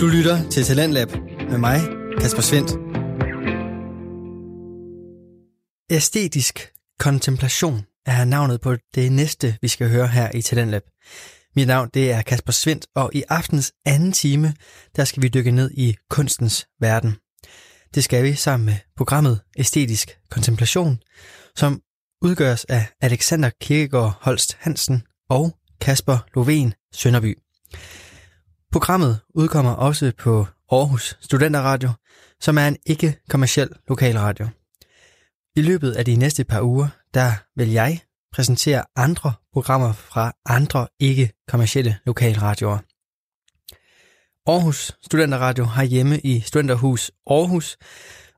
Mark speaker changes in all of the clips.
Speaker 1: Du lytter til Talentlab med mig, Kasper Svendt. Æstetisk kontemplation er navnet på det næste, vi skal høre her i Talentlab. Mit navn det er Kasper Svendt, og i aftens anden time, der skal vi dykke ned i kunstens verden. Det skal vi sammen med programmet Æstetisk Kontemplation, som udgøres af Alexander Kirkegaard Holst Hansen og Kasper Loven Sønderby. Programmet udkommer også på Aarhus Studenterradio, som er en ikke-kommersiel lokalradio. I løbet af de næste par uger, der vil jeg præsentere andre programmer fra andre ikke-kommersielle lokalradioer. Aarhus Studenterradio har hjemme i Studenterhus Aarhus,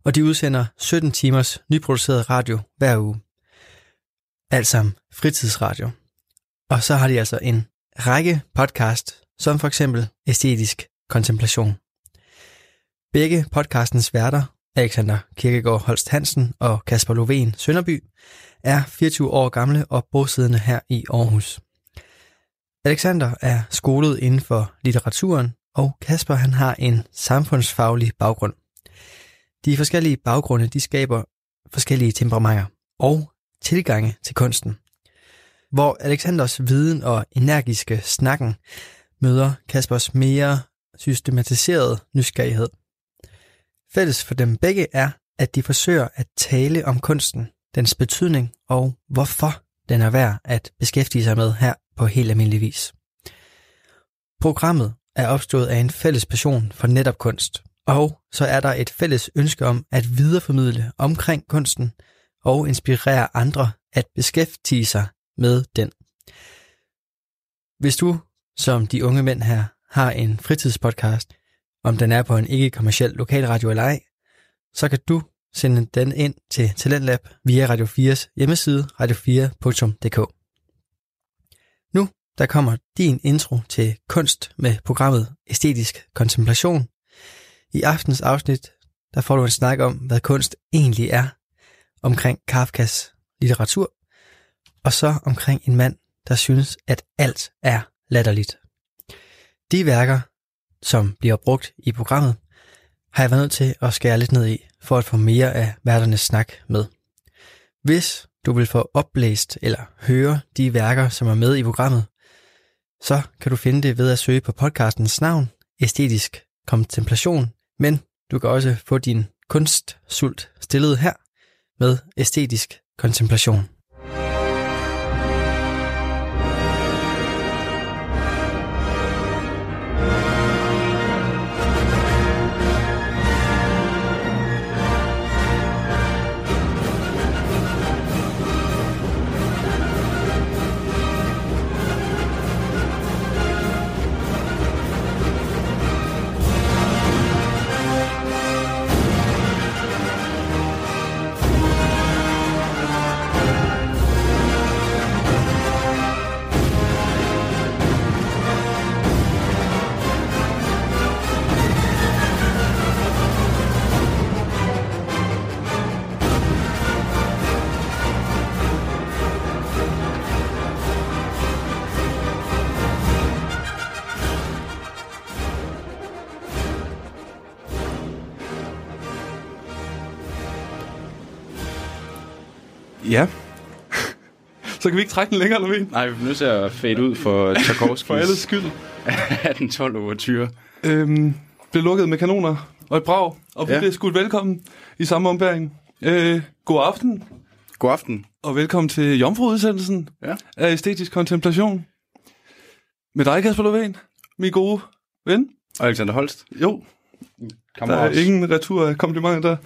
Speaker 1: og de udsender 17 timers nyproduceret radio hver uge. Alt sammen fritidsradio. Og så har de altså en række podcast, som for eksempel Æstetisk Kontemplation. Begge podcastens værter, Alexander Kirkegaard Holst Hansen og Kasper Loven Sønderby, er 24 år gamle og bosiddende her i Aarhus. Alexander er skolet inden for litteraturen, og Kasper han har en samfundsfaglig baggrund. De forskellige baggrunde de skaber forskellige temperamenter og tilgange til kunsten. Hvor Alexanders viden og energiske snakken møder Kaspers mere systematiserede nysgerrighed. Fælles for dem begge er, at de forsøger at tale om kunsten, dens betydning og hvorfor den er værd at beskæftige sig med her på helt almindelig vis. Programmet er opstået af en fælles passion for netop kunst, og så er der et fælles ønske om at videreformidle omkring kunsten og inspirere andre at beskæftige sig med den. Hvis du, som de unge mænd her, har en fritidspodcast, om den er på en ikke-kommersiel lokalradio eller ej, så kan du sende den ind til Talentlab via Radio 4's hjemmeside radio4.dk. Nu der kommer din intro til kunst med programmet Æstetisk Kontemplation. I aftens afsnit der får du en snak om, hvad kunst egentlig er, omkring Kafkas litteratur, og så omkring en mand, der synes, at alt er latterligt. De værker, som bliver brugt i programmet, har jeg været nødt til at skære lidt ned i, for at få mere af værternes snak med. Hvis du vil få oplæst eller høre de værker, som er med i programmet, så kan du finde det ved at søge på podcastens navn, Æstetisk Kontemplation, men du kan også få din kunstsult stillet her med æstetisk kontemplation.
Speaker 2: Så kan vi ikke trække den længere, eller
Speaker 3: Nej, vi er nødt til at fade ud for Tchaikovskis
Speaker 2: For alles skyld.
Speaker 3: 1812 overture.
Speaker 2: Øhm, blev lukket med kanoner og et brag, og vi
Speaker 3: Ja.
Speaker 2: blev skudt velkommen i samme ombæring. Øh, god aften,
Speaker 3: God aften.
Speaker 2: og velkommen til Jomfru-udsendelsen
Speaker 3: Ja.
Speaker 2: af Æstetisk Kontemplation. Med dig, Kasper Löfven, min gode ven.
Speaker 3: Og Alexander Holst.
Speaker 2: Jo, der er ingen retur af komplimenter der.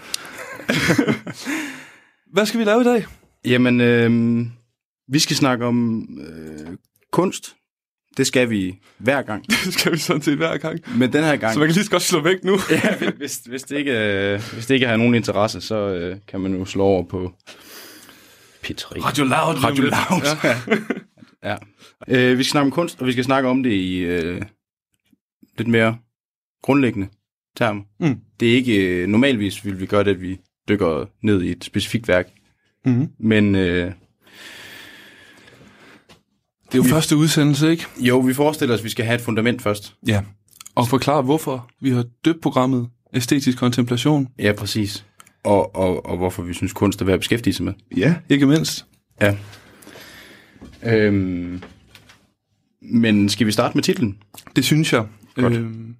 Speaker 2: Hvad skal vi lave i dag?
Speaker 3: Jamen, øh, vi skal snakke om øh, kunst. Det skal vi hver gang.
Speaker 2: Det skal vi sådan set hver gang.
Speaker 3: Men den her gang...
Speaker 2: Så man kan lige så godt slå væk nu.
Speaker 3: ja, hvis, hvis, det ikke, øh, hvis det ikke har nogen interesse, så øh, kan man jo slå over på P3.
Speaker 2: Radio Loud.
Speaker 3: Radio. Loud.
Speaker 2: Ja.
Speaker 3: Ja. Øh, vi skal snakke om kunst, og vi skal snakke om det i øh, lidt mere grundlæggende termer.
Speaker 2: Mm.
Speaker 3: Det er ikke... Øh, normalvis vil vi gøre det, at vi dykker ned i et specifikt værk.
Speaker 2: Mm-hmm.
Speaker 3: Men øh,
Speaker 2: Det er jo
Speaker 3: Vi-
Speaker 2: første udsendelse, ikke?
Speaker 3: jo, vi forestiller os, at vi skal have et fundament først.
Speaker 2: Ja. Og forklare, hvorfor vi har døbt programmet Æstetisk Kontemplation.
Speaker 3: Ja, præcis. Og, og, og hvorfor vi synes, kunst er værd at beskæftige sig med.
Speaker 2: Ja, ikke mindst.
Speaker 3: Ja. Øhm, men skal vi starte med titlen?
Speaker 2: Det synes jeg.
Speaker 3: Godt.
Speaker 2: Øhm,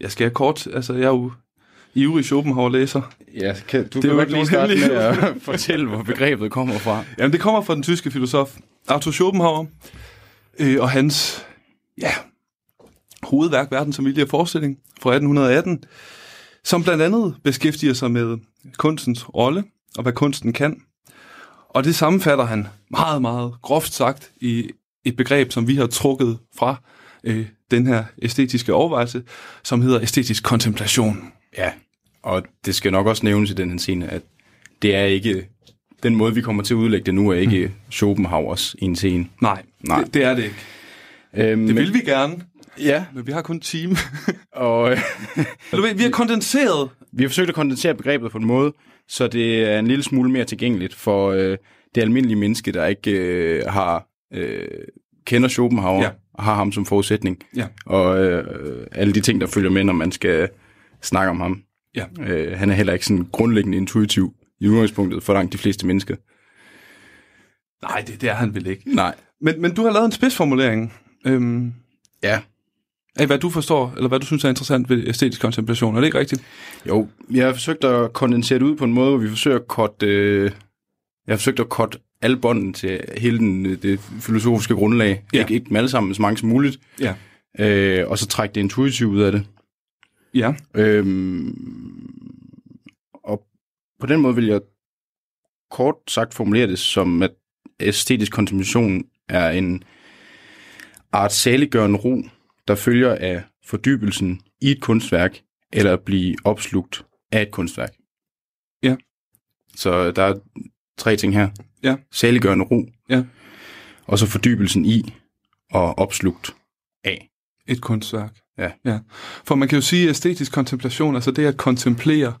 Speaker 2: jeg skal kort, altså jeg er jo ivrig Schopenhauer-læser.
Speaker 3: Ja, kan, du
Speaker 2: Det er jo ikke nogen hemmelighed.
Speaker 3: at fortælle, hvor begrebet kommer fra.
Speaker 2: Jamen, det kommer fra den tyske filosof Arthur Schopenhauer, øh, og hans ja, hovedværk, Verdens Familie Forestilling fra 1818, som blandt andet beskæftiger sig med kunstens rolle og hvad kunsten kan. Og det sammenfatter han meget, meget groft sagt i et begreb, som vi har trukket fra øh, den her æstetiske overvejelse, som hedder æstetisk kontemplation.
Speaker 3: Ja, og det skal nok også nævnes i den her scene, at det er ikke... Den måde, vi kommer til at udlægge det nu, er ikke Schopenhauers en scene.
Speaker 2: Nej,
Speaker 3: Nej.
Speaker 2: Det, det er det ikke.
Speaker 3: Øhm,
Speaker 2: Det vil vi gerne,
Speaker 3: Ja,
Speaker 2: men vi har kun en time.
Speaker 3: og øh,
Speaker 2: Eller, ved, vi har kondenseret
Speaker 3: vi har forsøgt at kondensere begrebet på en måde, så det er en lille smule mere tilgængeligt for øh, det almindelige menneske, der ikke øh, har øh, kender Schopenhauer
Speaker 2: Ja.
Speaker 3: og har ham som forudsætning.
Speaker 2: Ja.
Speaker 3: Og øh, alle de ting, der følger med, når man skal snakke om ham.
Speaker 2: Ja.
Speaker 3: Øh, han er heller ikke sådan grundlæggende intuitiv i udgangspunktet for langt de fleste mennesker.
Speaker 2: Nej, det, det er han vel ikke.
Speaker 3: Nej.
Speaker 2: Men, men du har lavet en spidsformulering øhm,
Speaker 3: Ja.
Speaker 2: af, hvad du forstår, eller hvad du synes er interessant ved æstetisk kontemplation. Er det ikke rigtigt?
Speaker 3: Jo, jeg har forsøgt at kondensere det ud på en måde, hvor vi forsøger at korte, øh, jeg har forsøgt at korte alle båndene til hele den, øh, det filosofiske grundlag.
Speaker 2: Ja.
Speaker 3: Ikke, ikke dem alle sammen, men så mange som muligt.
Speaker 2: Ja.
Speaker 3: Øh, og så trække det intuitivt ud af det.
Speaker 2: Ja.
Speaker 3: Øhm, og på den måde vil jeg kort sagt formulere det som, at æstetisk kontemplation er en art saliggørende ro, der følger af fordybelsen i et kunstværk, eller at blive opslugt af et kunstværk.
Speaker 2: Ja.
Speaker 3: Så der er tre ting her.
Speaker 2: Ja.
Speaker 3: Saliggørende ro.
Speaker 2: Ja.
Speaker 3: Og så fordybelsen i og opslugt af.
Speaker 2: Et kunstværk.
Speaker 3: Ja.
Speaker 2: ja. For man kan jo sige, at æstetisk kontemplation, altså det at kontemplere,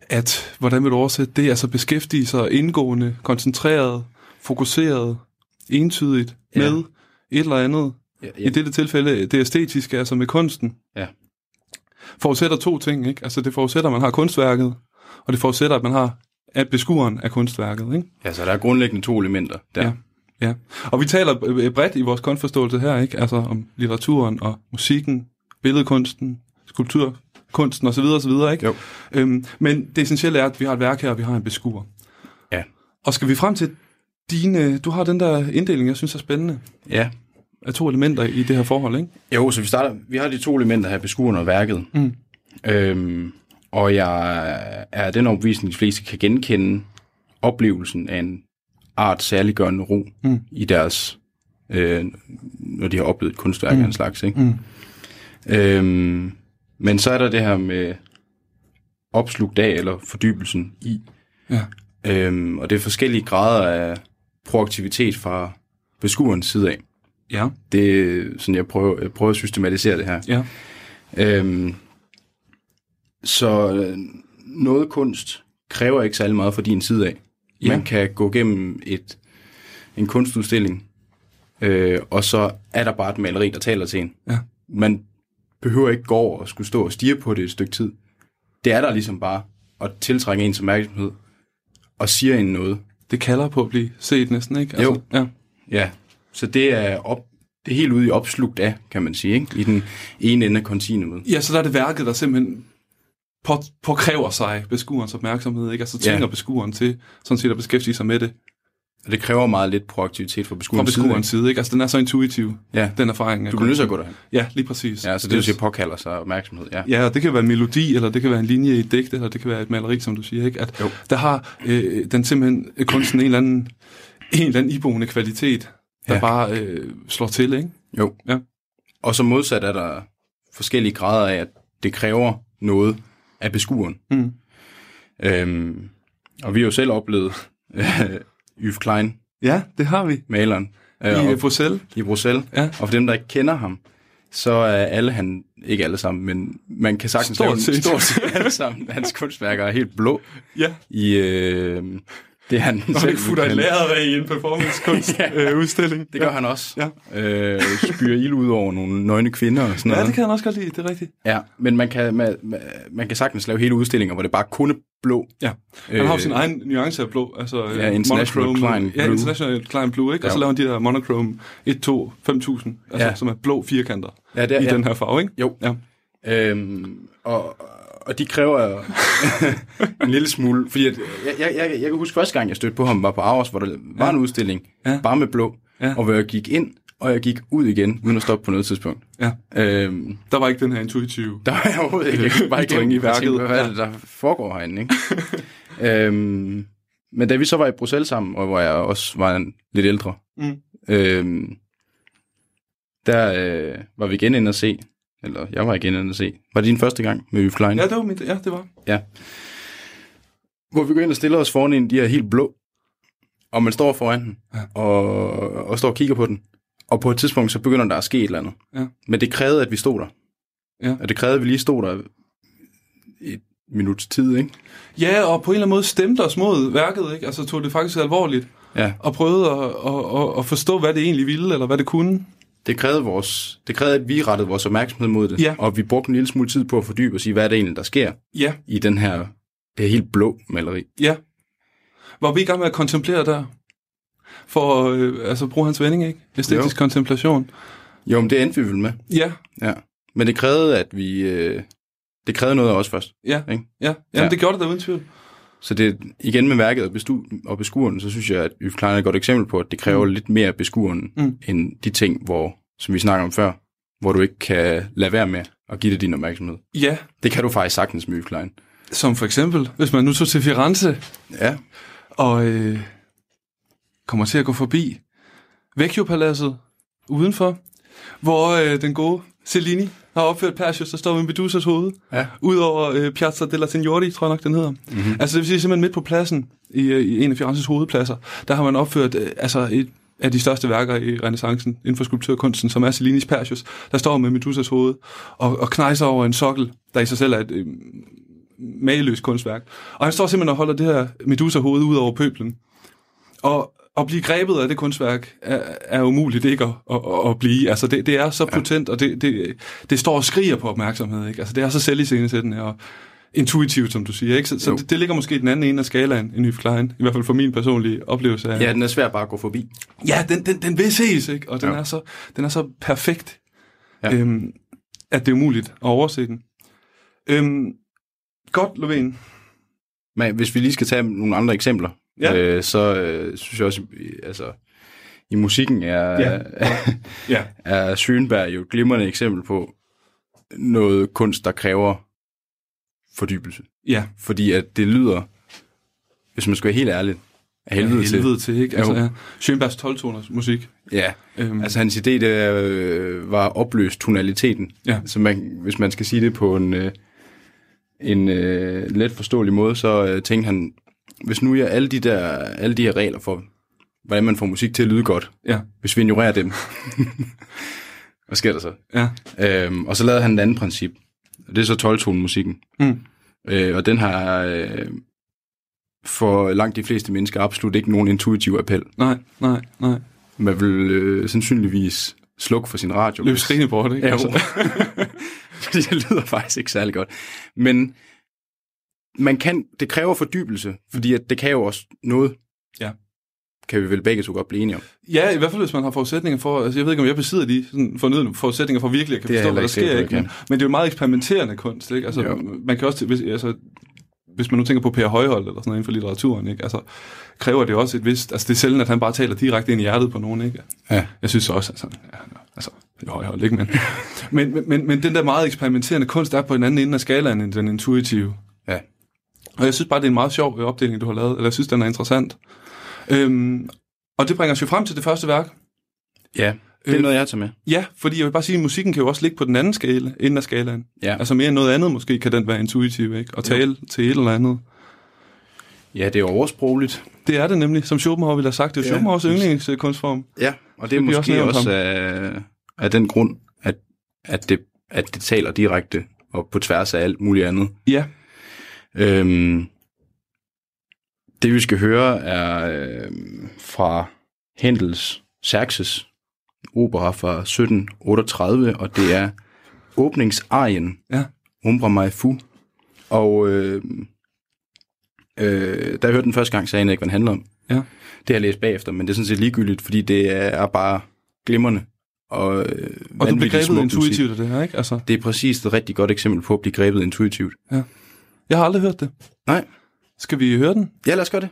Speaker 2: at, hvordan vil du oversætte det, altså beskæftige sig indgående, koncentreret, fokuseret, entydigt
Speaker 3: Ja.
Speaker 2: med et eller andet.
Speaker 3: Ja,
Speaker 2: I dette tilfælde, det æstetiske, altså med kunsten.
Speaker 3: Ja.
Speaker 2: Forudsætter to ting, ikke? Altså det forudsætter, at man har kunstværket, og det forudsætter, at man har at beskueren af kunstværket, ikke?
Speaker 3: Ja, så der er grundlæggende to elementer der.
Speaker 2: Ja. Ja, og vi taler øh, bredt i vores kunstforståelse her, ikke? Altså om litteraturen og musikken, billedkunsten, skulpturkunsten osv. osv. Ikke?
Speaker 3: Jo.
Speaker 2: Øhm, men det essentielle er, at vi har et værk her, og vi har en beskuer.
Speaker 3: Ja.
Speaker 2: Og skal vi frem til dine... Du har den der inddeling, jeg synes er spændende,
Speaker 3: Ja.
Speaker 2: af to elementer i det her forhold, ikke?
Speaker 3: Jo, så vi starter. Vi har de to elementer her, beskueren og værket.
Speaker 2: Mm.
Speaker 3: Øhm, og jeg er den overbevisning, de fleste kan genkende oplevelsen af en art særliggørende ro
Speaker 2: Mm.
Speaker 3: i deres, øh, når de har oplevet et kunstværk
Speaker 2: Mm.
Speaker 3: af en slags. Ikke?
Speaker 2: Mm.
Speaker 3: Øhm, men så er der det her med opslugt af, eller fordybelsen i.
Speaker 2: Ja.
Speaker 3: Øhm, og det er forskellige grader af proaktivitet fra beskuerens side af.
Speaker 2: Ja.
Speaker 3: Det er sådan, jeg prøver, jeg prøver at systematisere det her.
Speaker 2: Ja.
Speaker 3: Øhm, så øh, noget kunst kræver ikke særlig meget fra din side af.
Speaker 2: Ja.
Speaker 3: Man kan gå gennem et, en kunstudstilling, øh, og så er der bare et maleri, der taler til en.
Speaker 2: Ja.
Speaker 3: Man behøver ikke gå over og skulle stå og stige på det et stykke tid. Det er der ligesom bare at tiltrække ens opmærksomhed og siger en noget.
Speaker 2: Det kalder på at blive set næsten, ikke? Altså,
Speaker 3: Jo.
Speaker 2: Ja.
Speaker 3: Ja, så det er, op, det er helt ude i opslugt af, kan man sige, ikke? i den ene ende af kontinuumet.
Speaker 2: ja, så der er det værket, der simpelthen på, påkræver sig beskuerens opmærksomhed, ikke? Altså tvinger
Speaker 3: Ja.
Speaker 2: beskueren til sådan set at beskæftige sig med det
Speaker 3: Og det kræver meget lidt proaktivitet fra
Speaker 2: fra
Speaker 3: beskuerens side.
Speaker 2: beskuerens side, ikke? Altså den er så intuitiv,
Speaker 3: Ja,
Speaker 2: den erfaring.
Speaker 3: du bliver nødt til at gå derhen.
Speaker 2: Ja, lige præcis.
Speaker 3: Ja, så det vil sige, påkalder sig opmærksomhed. Ja.
Speaker 2: Ja, og det kan være en melodi, eller det kan være en linje i et digt, eller det kan være et maleri, som du siger, ikke? At
Speaker 3: Jo.
Speaker 2: der har øh, den simpelthen øh, kunsten en eller anden, en eller anden iboende kvalitet, der
Speaker 3: Ja.
Speaker 2: bare øh, slår til, ikke?
Speaker 3: Jo.
Speaker 2: Ja.
Speaker 3: Og så modsat er der forskellige grader af, at det kræver noget af beskueren.
Speaker 2: Mm.
Speaker 3: Øhm, og vi har jo selv oplevet Yves Klein,
Speaker 2: Ja, det har vi.
Speaker 3: maleren, øh,
Speaker 2: I
Speaker 3: og-
Speaker 2: øh, Bruxelles.
Speaker 3: i Bruxelles.
Speaker 2: Ja.
Speaker 3: Og for dem, der ikke kender ham, så er alle han, ikke alle sammen, men man kan sagtens
Speaker 2: Stort
Speaker 3: lave
Speaker 2: set.
Speaker 3: stort set alle sammen. Hans kunstværker er helt blå
Speaker 2: Ja.
Speaker 3: i, øh, Det er han
Speaker 2: Når
Speaker 3: selv.
Speaker 2: futter et lærred af i en performance-kunst
Speaker 3: Ja.
Speaker 2: øh, udstilling.
Speaker 3: Det gør han også.
Speaker 2: Ja.
Speaker 3: Øh, spyrer ild ud over nogle nøgne kvinder og sådan
Speaker 2: Ja,
Speaker 3: noget.
Speaker 2: det kan han også godt lide, det er rigtigt.
Speaker 3: Ja, men man kan, man, man kan sagtens lave hele udstillinger, hvor det bare kun er blå.
Speaker 2: Ja. Han har jo sin egen nuance af blå, altså øh,
Speaker 3: ja, International
Speaker 2: monochrome,
Speaker 3: Klein
Speaker 2: Ja,
Speaker 3: Blue.
Speaker 2: International Klein Blue, ikke? Og så
Speaker 3: Ja.
Speaker 2: laver han de der monochrome 1, 2, 5000, altså,
Speaker 3: Ja.
Speaker 2: som er blå firkanter
Speaker 3: Ja, det er,
Speaker 2: i
Speaker 3: ja.
Speaker 2: den her farve, ikke?
Speaker 3: Jo.
Speaker 2: Ja.
Speaker 3: Øhm, og, og de kræver en lille smule, fordi at, jeg, jeg, jeg, jeg kan huske første gang, jeg stødte på ham, var på Aarhus, hvor der var
Speaker 2: Ja.
Speaker 3: en udstilling,
Speaker 2: Ja.
Speaker 3: bare med blå,
Speaker 2: Ja.
Speaker 3: og hvor jeg gik ind, og jeg gik ud igen, uden at stoppe på noget tidspunkt.
Speaker 2: Ja.
Speaker 3: Øhm,
Speaker 2: Der var ikke den her intuitive.
Speaker 3: der var jeg overhovedet ikke. Jeg bare igennem
Speaker 2: i
Speaker 3: værket.
Speaker 2: værket.
Speaker 3: Hvad er det, der foregår herinde, ikke? øhm, men da vi så var i Bruxelles sammen, og hvor jeg også var en, lidt ældre,
Speaker 2: Mm.
Speaker 3: øhm, der øh, var vi igen inde at se, eller jeg var igen inde at se. Var det din første gang med Klein?
Speaker 2: Ja, det var mit, ja, det var.
Speaker 3: Ja. Hvor vi går ind og stiller os foran en de her helt blå, og man står foran den,
Speaker 2: Ja.
Speaker 3: og, og står og kigger på den. Og på et tidspunkt, så begynder der at ske et eller andet.
Speaker 2: Ja.
Speaker 3: Men det krævede, at vi stod der.
Speaker 2: Ja.
Speaker 3: Og det krævede, at vi lige stod der et minuts tid, ikke?
Speaker 2: Ja, og på en eller anden måde stemte os mod værket, ikke? Altså tog det faktisk alvorligt,
Speaker 3: Ja.
Speaker 2: og prøvede at, at, at, at forstå, hvad det egentlig ville, eller hvad det kunne.
Speaker 3: Det krævede, vores, det krævede, at vi rettede vores opmærksomhed mod det.
Speaker 2: Ja.
Speaker 3: Og vi brugte en lille smule tid på at fordybe og sige, hvad er det egentlig, der sker
Speaker 2: Ja,
Speaker 3: i den her, det her helt blå maleri.
Speaker 2: ja. Var vi i gang med at kontemplere der? For at øh, altså, bruge hans vending, ikke? Æstetisk
Speaker 3: Jo.
Speaker 2: kontemplation.
Speaker 3: Jo, men det endte vi vel med.
Speaker 2: Ja,
Speaker 3: Ja. Men det krævede, at vi... Øh, det krævede noget af os først.
Speaker 2: ja,
Speaker 3: Ikke?
Speaker 2: ja. Jamen,
Speaker 3: Ja.
Speaker 2: det gjorde det da uden tvivl.
Speaker 3: Så det igen med værket og, bestu, og beskueren, så synes jeg, at Yves Klein er et godt eksempel på, at det kræver mm. lidt mere beskueren,
Speaker 2: mm.
Speaker 3: end de ting, hvor, som vi snakker om før, hvor du ikke kan lade være med at give det din opmærksomhed.
Speaker 2: Ja,
Speaker 3: Det kan du faktisk sagtens med Yves Klein.
Speaker 2: som for eksempel, hvis man nu tog til Firenze,
Speaker 3: Ja.
Speaker 2: og øh, kommer til at gå forbi Vecchio-paladset udenfor, hvor øh, den gode Cellini har opført Perseus, der står med Medusas hoved,
Speaker 3: Ja.
Speaker 2: udover øh, Piazza della Signori, tror jeg nok, den hedder. Mm-hmm. Altså det vil sige, simpelthen midt på pladsen, i, øh, i en af Firenzes hovedpladser, der har man opført øh, altså et af de største værker i renaissancen inden for skulpturkunsten, som er Cellinis Perseus, der står med Medusas hoved og, og knejser over en sokkel, der i sig selv er et øh, mageløst kunstværk. Og han står simpelthen og holder det her Medusa-hoved ud over pøblen. Og at blive grebet af det kunstværk er, er umuligt ikke at, at, at, at blive. Altså det, det er så potent, og det, det, det står og skriger på opmærksomhed. Ikke? Altså det er så selviscenesættende og intuitivt, som du siger. Ikke? Så, så det, det ligger måske i den anden ende af skalaen, en Yves Klein. I hvert fald for min personlige oplevelse af...
Speaker 3: ja, den er svær bare at gå forbi.
Speaker 2: Ja, den, den, den vil ses, ikke? og den,
Speaker 3: Ja.
Speaker 2: er så, den er så perfekt,
Speaker 3: Ja.
Speaker 2: øhm, at det er umuligt at overse den. Øhm, godt, Lovén.
Speaker 3: Men hvis vi lige skal tage nogle andre eksempler,
Speaker 2: Ja.
Speaker 3: øh, så øh, synes jeg også, altså, i musikken er,
Speaker 2: Ja. Ja.
Speaker 3: er Schönberg jo et glimrende eksempel på noget kunst, der kræver fordybelse.
Speaker 2: Ja,
Speaker 3: Fordi at det lyder, hvis man skal være helt ærlig, af helvede,
Speaker 2: ja, helvede til. ikke? Altså, ja. Schönbergs 12-toners musik.
Speaker 3: til. Ja,
Speaker 2: Øhm,
Speaker 3: altså hans idé, det øh, var at opløse tonaliteten.
Speaker 2: Ja.
Speaker 3: Så man, hvis man skal sige det på en, øh, en øh, let forståelig måde, så øh, tænkte han, hvis nu jeg alle de, der, alle de her regler for, hvordan man får musik til at lyde godt,
Speaker 2: ja,
Speaker 3: hvis vi ignorerer dem, hvad sker der så?
Speaker 2: ja.
Speaker 3: Øhm, og så lavede han et andet princip, og det er så 12-tone-musikken.
Speaker 2: Mm.
Speaker 3: Øh, og den har øh, for langt de fleste mennesker absolut ikke nogen intuitiv appel.
Speaker 2: Nej, nej, nej.
Speaker 3: Man vil øh, sandsynligvis slukke for sin radio.
Speaker 2: Løb skrigende bort, ikke?
Speaker 3: Ja,
Speaker 2: altså.
Speaker 3: Fordi det lyder faktisk ikke særlig godt. Men man kan, det kræver fordybelse, fordi at det kan jo også noget.
Speaker 2: Ja.
Speaker 3: Kan vi vel begge to godt blive enige om.
Speaker 2: ja, i hvert fald hvis man har forudsætninger for, altså jeg ved ikke, om jeg besidder de sådan, fornødne forudsætninger for virkelig at kan
Speaker 3: Det er
Speaker 2: forstå, hvad der sker. Ikke? Men, men det er jo meget eksperimenterende kunst, ikke? Altså,
Speaker 3: Jo.
Speaker 2: man kan også, hvis, altså, hvis man nu tænker på Per Højhold eller sådan noget inden for litteraturen, ikke? Altså, kræver det også et vist, altså det er sjældent, at han bare taler direkte ind i hjertet på nogen, ikke?
Speaker 3: Ja.
Speaker 2: Jeg synes også, altså, ja, altså Per Højhold, ikke? Men, men, men, men, men den der meget eksperimenterende kunst er på en anden ende af skalaen end den intuitive. Og jeg synes bare, det er en meget sjov øh, opdeling, du har lavet, eller jeg synes, den er interessant. Øhm, og det bringer os jo frem til det første værk.
Speaker 3: Ja, det er
Speaker 2: Øh,
Speaker 3: noget, jeg tager med.
Speaker 2: Ja, fordi jeg vil bare sige, at musikken kan jo også ligge på den anden skala, enden af skalaen.
Speaker 3: Ja.
Speaker 2: Altså mere end noget andet måske kan den være intuitiv, ikke? Og tale jo. til et eller andet.
Speaker 3: Ja, det er oversprogligt.
Speaker 2: Det er det nemlig, som Schopenhauer ville have sagt. Det er jo
Speaker 3: Ja.
Speaker 2: Schopenhauers yndlingskunstform.
Speaker 3: Ja, og det er
Speaker 2: også
Speaker 3: måske
Speaker 2: nævnt
Speaker 3: også, af, af den grund, at, at, det, at det taler direkte og på tværs af alt muligt andet.
Speaker 2: Ja,
Speaker 3: Øhm, Det vi skal høre er øh, fra Händels Xerxes opera fra 1738, og det er åbningsarien
Speaker 2: Ja.
Speaker 3: Umbra Mai Fu. Og øh, øh, da jeg hørte den første gang, så anede jeg ikke, hvad den handler om.
Speaker 2: Ja.
Speaker 3: Det har jeg læst bagefter, men det er sådan set ligegyldigt, fordi det er bare glimrende. Og, øh,
Speaker 2: Og du bliver
Speaker 3: vanvittigt
Speaker 2: grebet intuitivt af det her, ikke? Altså,
Speaker 3: Det er præcis et rigtig godt eksempel på at blive grebet intuitivt.
Speaker 2: Jeg har aldrig hørt det.
Speaker 3: Nej.
Speaker 2: Skal vi høre den?
Speaker 3: Ja, lad os gøre det.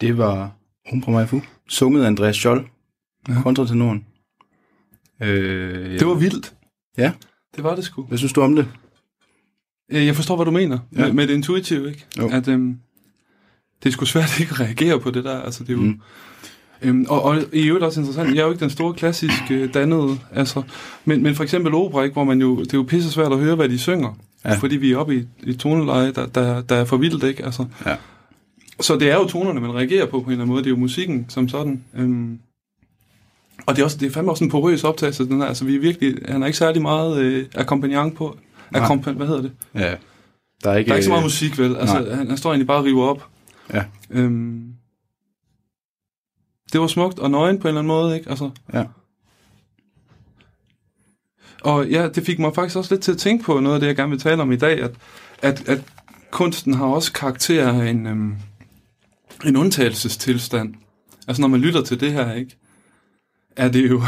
Speaker 3: Det var Umbra Mai Fu, sunget af Andreas Scholl,
Speaker 2: Ja.
Speaker 3: kontratenoren. Øh,
Speaker 2: Det var vildt.
Speaker 3: Ja.
Speaker 2: Det var det sgu.
Speaker 3: Hvad synes du om det?
Speaker 2: Øh, Jeg forstår, hvad du mener ja. Med, med det intuitive, ikke?
Speaker 3: Jo.
Speaker 2: At øhm, det er sgu svært ikke at reagere på det der. Altså, det er jo, mm. Øhm, og, og i øvrigt også interessant, jeg er jo ikke den store klassiske øh, dannede, altså, men, men for eksempel opera, ikke, hvor man jo, det er jo pisse svært at høre, hvad de synger. Ja. fordi vi er oppe i, i toneleje, der, der, der er for vildt, ikke? Altså,
Speaker 3: Ja.
Speaker 2: Så det er jo tonerne, man reagerer på på en eller anden måde, det er jo musikken som sådan. Øhm, og det er, også, det er fandme også en porøs optagelse, den her. Altså, vi er virkelig, han har ikke særlig meget øh, akkompagnant på. Akkompan, hvad hedder det?
Speaker 3: Ja. Der er ikke,
Speaker 2: Der er ikke så meget musik, vel? Altså,
Speaker 3: nej.
Speaker 2: han, han står egentlig bare og river op.
Speaker 3: Ja.
Speaker 2: Øhm, det var smukt og nøgen på en eller anden måde, ikke? Altså,
Speaker 3: Ja.
Speaker 2: og ja, det fik mig faktisk også lidt til at tænke på noget af det, jeg gerne vil tale om i dag, at, at, at kunsten har også karakter af en, øhm, en undtagelsestilstand. Altså, når man lytter til det her, ikke? Er det jo...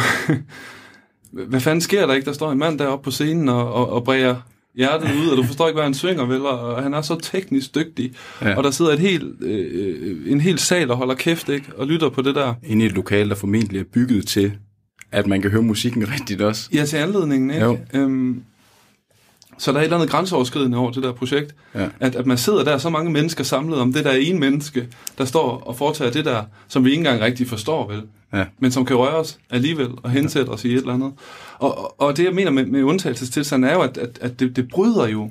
Speaker 2: hvad fanden sker der ikke? Der står en mand deroppe på scenen og, og, og bræger hjertet ud, og du forstår ikke, hvad han synger, vel? Og han er så teknisk dygtig.
Speaker 3: Ja.
Speaker 2: Og der sidder et helt, øh, en hel sal og holder kæft, ikke? Og lytter på det der.
Speaker 3: Inde i et lokal, der formentlig er bygget til, at man kan høre musikken rigtigt også.
Speaker 2: Ja, til anledningen, ikke?
Speaker 3: Jo.
Speaker 2: Øhm, Så der er et eller andet grænseoverskridende over det der projekt.
Speaker 3: Ja.
Speaker 2: At, at man sidder der, så mange mennesker samlet om det der ene menneske, der står og foretager det der, som vi ikke engang rigtig forstår, vel?
Speaker 3: Ja.
Speaker 2: Men som kan røre os alligevel og hensætte os i et eller andet. Og, og, det, jeg mener med, med undtagelsestilstand, er jo, at, at, at det, det bryder jo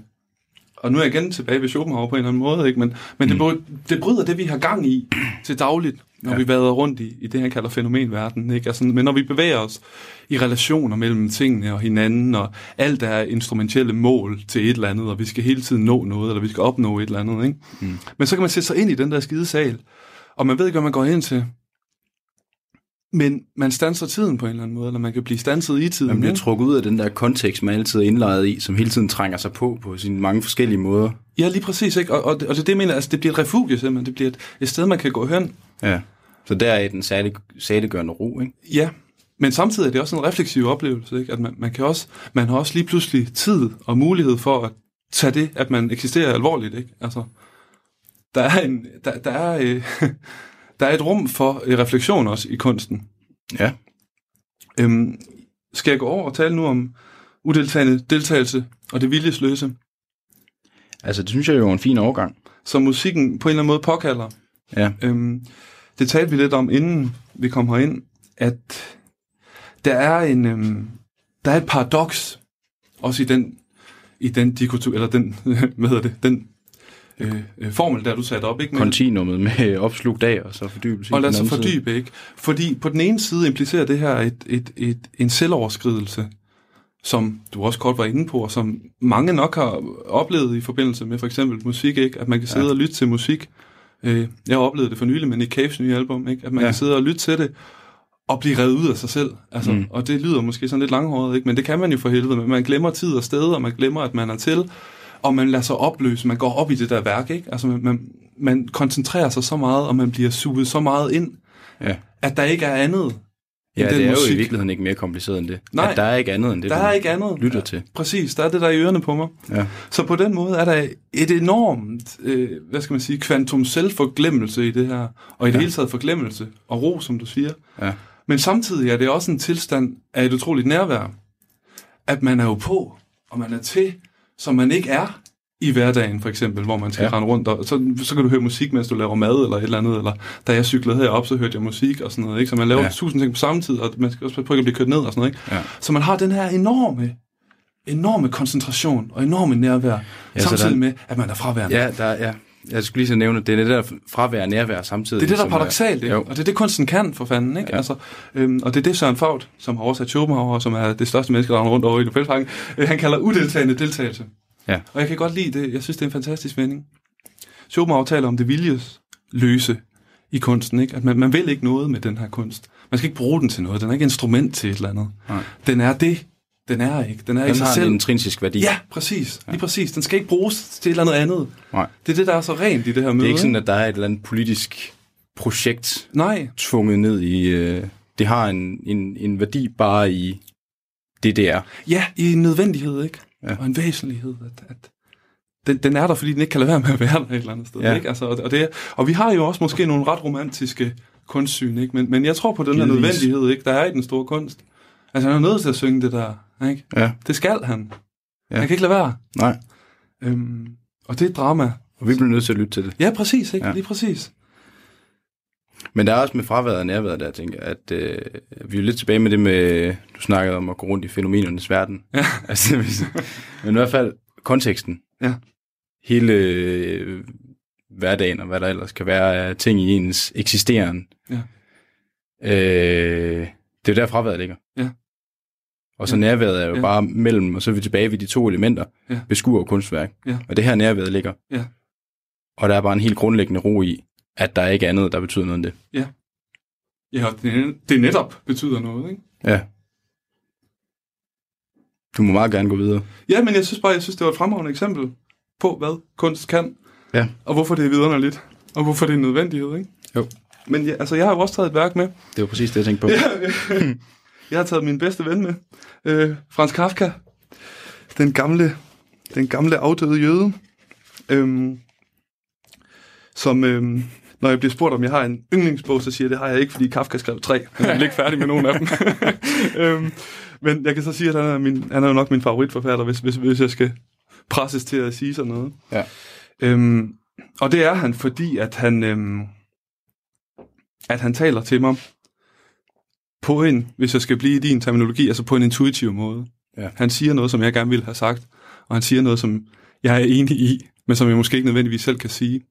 Speaker 2: og nu er jeg igen tilbage ved Schopenhauer på en eller anden måde, ikke? men, men det, bry- det bryder det, vi har gang i til dagligt, når ja. Vi vader rundt i, i det, han kalder fænomenverden. Ikke? Altså, men når vi bevæger os i relationer mellem tingene og hinanden, og alt er instrumentelle mål til et eller andet, og vi skal hele tiden nå noget, eller vi skal opnå et eller andet. Ikke? Mm. Men så kan man sætte sig ind i den der skide sal, og man ved ikke, hvad man går ind til. Men man stanser tiden på en eller anden måde, eller man kan blive stanset i tiden.
Speaker 3: Man bliver
Speaker 2: ikke?
Speaker 3: trukket ud af den der kontekst, man altid er indlejret i, som hele tiden trænger sig på på sine mange forskellige måder.
Speaker 2: Ja, lige præcis. Ikke? Og, og, det, og det er det, jeg mener. Altså, det bliver et refugie simpelthen. Det bliver et, et sted, man kan gå hen.
Speaker 3: Ja. Så der er den særlig, særliggørende ro, ikke?
Speaker 2: Ja, men samtidig er det også en refleksiv oplevelse. Ikke? At man, man, kan også, man har også lige pludselig tid og mulighed for at tage det, at man eksisterer alvorligt. Ikke? Altså, der er, en, der, der, er, øh, der er et rum for øh, refleksion også i kunsten.
Speaker 3: Ja.
Speaker 2: Øhm, skal jeg gå over og tale nu om udeltagende deltagelse og det viljesløse,
Speaker 3: Altså, det synes jeg jo er en fin overgang.
Speaker 2: som musikken på en eller anden måde påkalder?
Speaker 3: Ja.
Speaker 2: Øhm, det talte vi lidt om, inden vi kom herind, at der er en øhm, der er et paradoks også i den i den dikoto, eller den hvad hedder det, den øh, øh, formel der du satte op, ikke? Med-
Speaker 3: Kontinuumet med opslugt af og så fordybelse.
Speaker 2: og
Speaker 3: i
Speaker 2: lad sig
Speaker 3: anden side.
Speaker 2: fordybe, ikke? Fordi på den ene side implicerer det her et, et, et, en selvoverskridelse, som du også kort var inde på, og som mange nok har oplevet i forbindelse med for eksempel musik, ikke? At man kan sidde ja. og lytte til musik. Øh, jeg har oplevet det for nylig med Nick Caves nye album, ikke? At man ja. Kan sidde og lytte til det, og blive revet ud af sig selv. Altså. Mm. Og det lyder måske sådan lidt langhåret, ikke? men det kan man jo for helvede. Men man glemmer tid og sted, og man glemmer, at man er til, og man lader sig opløse. Man går op i det der værk. Ikke? Altså, man, man, man koncentrerer sig så meget, og man bliver suget så meget ind,
Speaker 3: Ja.
Speaker 2: at der ikke er andet
Speaker 3: Ja, det er jo
Speaker 2: musik.
Speaker 3: i virkeligheden ikke mere kompliceret end det.
Speaker 2: Nej.
Speaker 3: At der er ikke andet end det,
Speaker 2: Der er ikke andet.
Speaker 3: lytter til.
Speaker 2: Præcis, der er det der i ørerne på mig.
Speaker 3: Ja.
Speaker 2: Så på den måde er der et enormt, øh, hvad skal man sige, kvantum selvforglemmelse i det her, og i det
Speaker 3: Ja.
Speaker 2: hele taget forglemmelse og ro, som du siger.
Speaker 3: Ja.
Speaker 2: Men samtidig er det også en tilstand af et utroligt nærvær. At man er jo på, og man er til, som man ikke er i hverdagen, for eksempel, hvor man skal ja. Rende rundt, og så, så kan du høre musik, mens du laver mad, eller et eller andet, eller da jeg cyklede herop, så hørte jeg musik og sådan noget, ikke? Så man laver ja. Tusind ting på samme tid, og man skal også ikke at blive kørt ned og sådan noget, ikke?
Speaker 3: Ja.
Speaker 2: Så man har den her enorme, enorme koncentration og enorme nærvær, ja, samtidig
Speaker 3: der-
Speaker 2: med, at man er fraværende.
Speaker 3: Ja, der, ja. Jeg skulle lige så nævne, at det er det der fravær og nærvær samtidig.
Speaker 2: Det er det, der er paradoxalt?
Speaker 3: Jo.
Speaker 2: og det er det, kunsten kan, for fanden. Ikke? Ja. Altså, øhm, og det er det, Søren Faut, som har oversat Schopenhauer, som er det største menneske, der rundt over i Nobelparken, øh, han kalder udeltagende deltagelse.
Speaker 3: Ja.
Speaker 2: Og jeg kan godt lide det. Jeg synes, det er en fantastisk vending. Schopenhauer taler om det viljesløse i kunsten, ikke? at man, man vil ikke noget med den her kunst. Man skal ikke bruge den til noget. Den er ikke instrument til et eller andet.
Speaker 3: Nej.
Speaker 2: Den er det. Den er ikke. Den er i
Speaker 3: Den
Speaker 2: sig
Speaker 3: har
Speaker 2: selv.
Speaker 3: en intrinsisk værdi.
Speaker 2: Ja, præcis. Lige præcis. Den skal ikke bruges til et eller andet andet.
Speaker 3: Nej.
Speaker 2: Det er det, der er så rent i det her møde.
Speaker 3: Det er ikke sådan, at der er et eller andet politisk projekt
Speaker 2: Nej,
Speaker 3: tvunget ned i... Øh, det har en, en, en værdi bare i det, det er.
Speaker 2: Ja, i en nødvendighed, ikke? Ja.
Speaker 3: Ja.
Speaker 2: Og en væsentlighed, at, at den, den er der, fordi den ikke kan lade være med at være der et eller andet sted, ja.
Speaker 3: Ja.
Speaker 2: ikke? Altså, og, og, det og vi har jo også måske nogle ret romantiske kunstsyn, ikke? Men, men jeg tror på den her nødvendighed, ikke? Der er i den store kunst. Altså, han er nødt til at synge det der, ikke?
Speaker 3: Ja.
Speaker 2: Det skal han. Ja. Han kan ikke lade være.
Speaker 3: Nej.
Speaker 2: Øhm, og det er et drama.
Speaker 3: Og vi bliver nødt til at lytte til det.
Speaker 2: Ja, præcis, ikke? Ja. Lige præcis.
Speaker 3: Men der er også med fraværet og nærværet der, tænker jeg, at øh, vi er lidt tilbage med det med, du snakkede om at gå rundt i fænomenernes verden.
Speaker 2: Ja.
Speaker 3: altså, hvis, men i hvert fald konteksten.
Speaker 2: Ja.
Speaker 3: Hele øh, hverdagen og hvad der ellers kan være af ting i ens eksisteren.
Speaker 2: Ja.
Speaker 3: Øh, det er jo der fraværet ligger.
Speaker 2: Ja.
Speaker 3: Og så
Speaker 2: Ja.
Speaker 3: nærværet er jo
Speaker 2: Ja.
Speaker 3: bare mellem, og så er vi tilbage ved de to elementer,
Speaker 2: Ja.
Speaker 3: beskuer og kunstværk.
Speaker 2: Ja.
Speaker 3: Og det her nærværet ligger.
Speaker 2: Ja.
Speaker 3: Og der er bare en helt grundlæggende ro i, at der ikke er andet, der betyder noget end det.
Speaker 2: Ja, og det, det netop betyder noget, ikke?
Speaker 3: Ja. Du må meget gerne gå videre.
Speaker 2: Ja, men jeg synes bare, jeg synes, det var et fremragende eksempel på, hvad kunst kan.
Speaker 3: Ja.
Speaker 2: Og hvorfor det er vidunderligt. Og hvorfor det er en nødvendighed, ikke?
Speaker 3: Jo.
Speaker 2: Men ja, altså, jeg har jo også taget et værk med.
Speaker 3: Det var præcis det, jeg tænkte på.
Speaker 2: Ja, jeg har taget min bedste ven med. Øh, Frans Kafka. Den gamle, den gamle afdøde jøde. Øhm, som, øhm, når jeg bliver spurgt, om jeg har en yndlingsbog, så siger jeg, det har jeg ikke, fordi Kafka skrev tre. Jeg er ikke færdig med nogen af dem. øhm, men jeg kan så sige, at han er, min, han er jo nok min favoritforfatter, hvis, hvis, hvis jeg skal presses til at sige sådan noget.
Speaker 3: Ja.
Speaker 2: Øhm, og det er han, fordi at han, øhm, at han taler til mig på en, hvis jeg skal blive i din terminologi, altså på en intuitiv måde.
Speaker 3: Ja.
Speaker 2: Han siger noget, som jeg gerne ville have sagt, og han siger noget, som jeg er enig i, men som jeg måske ikke nødvendigvis selv kan sige.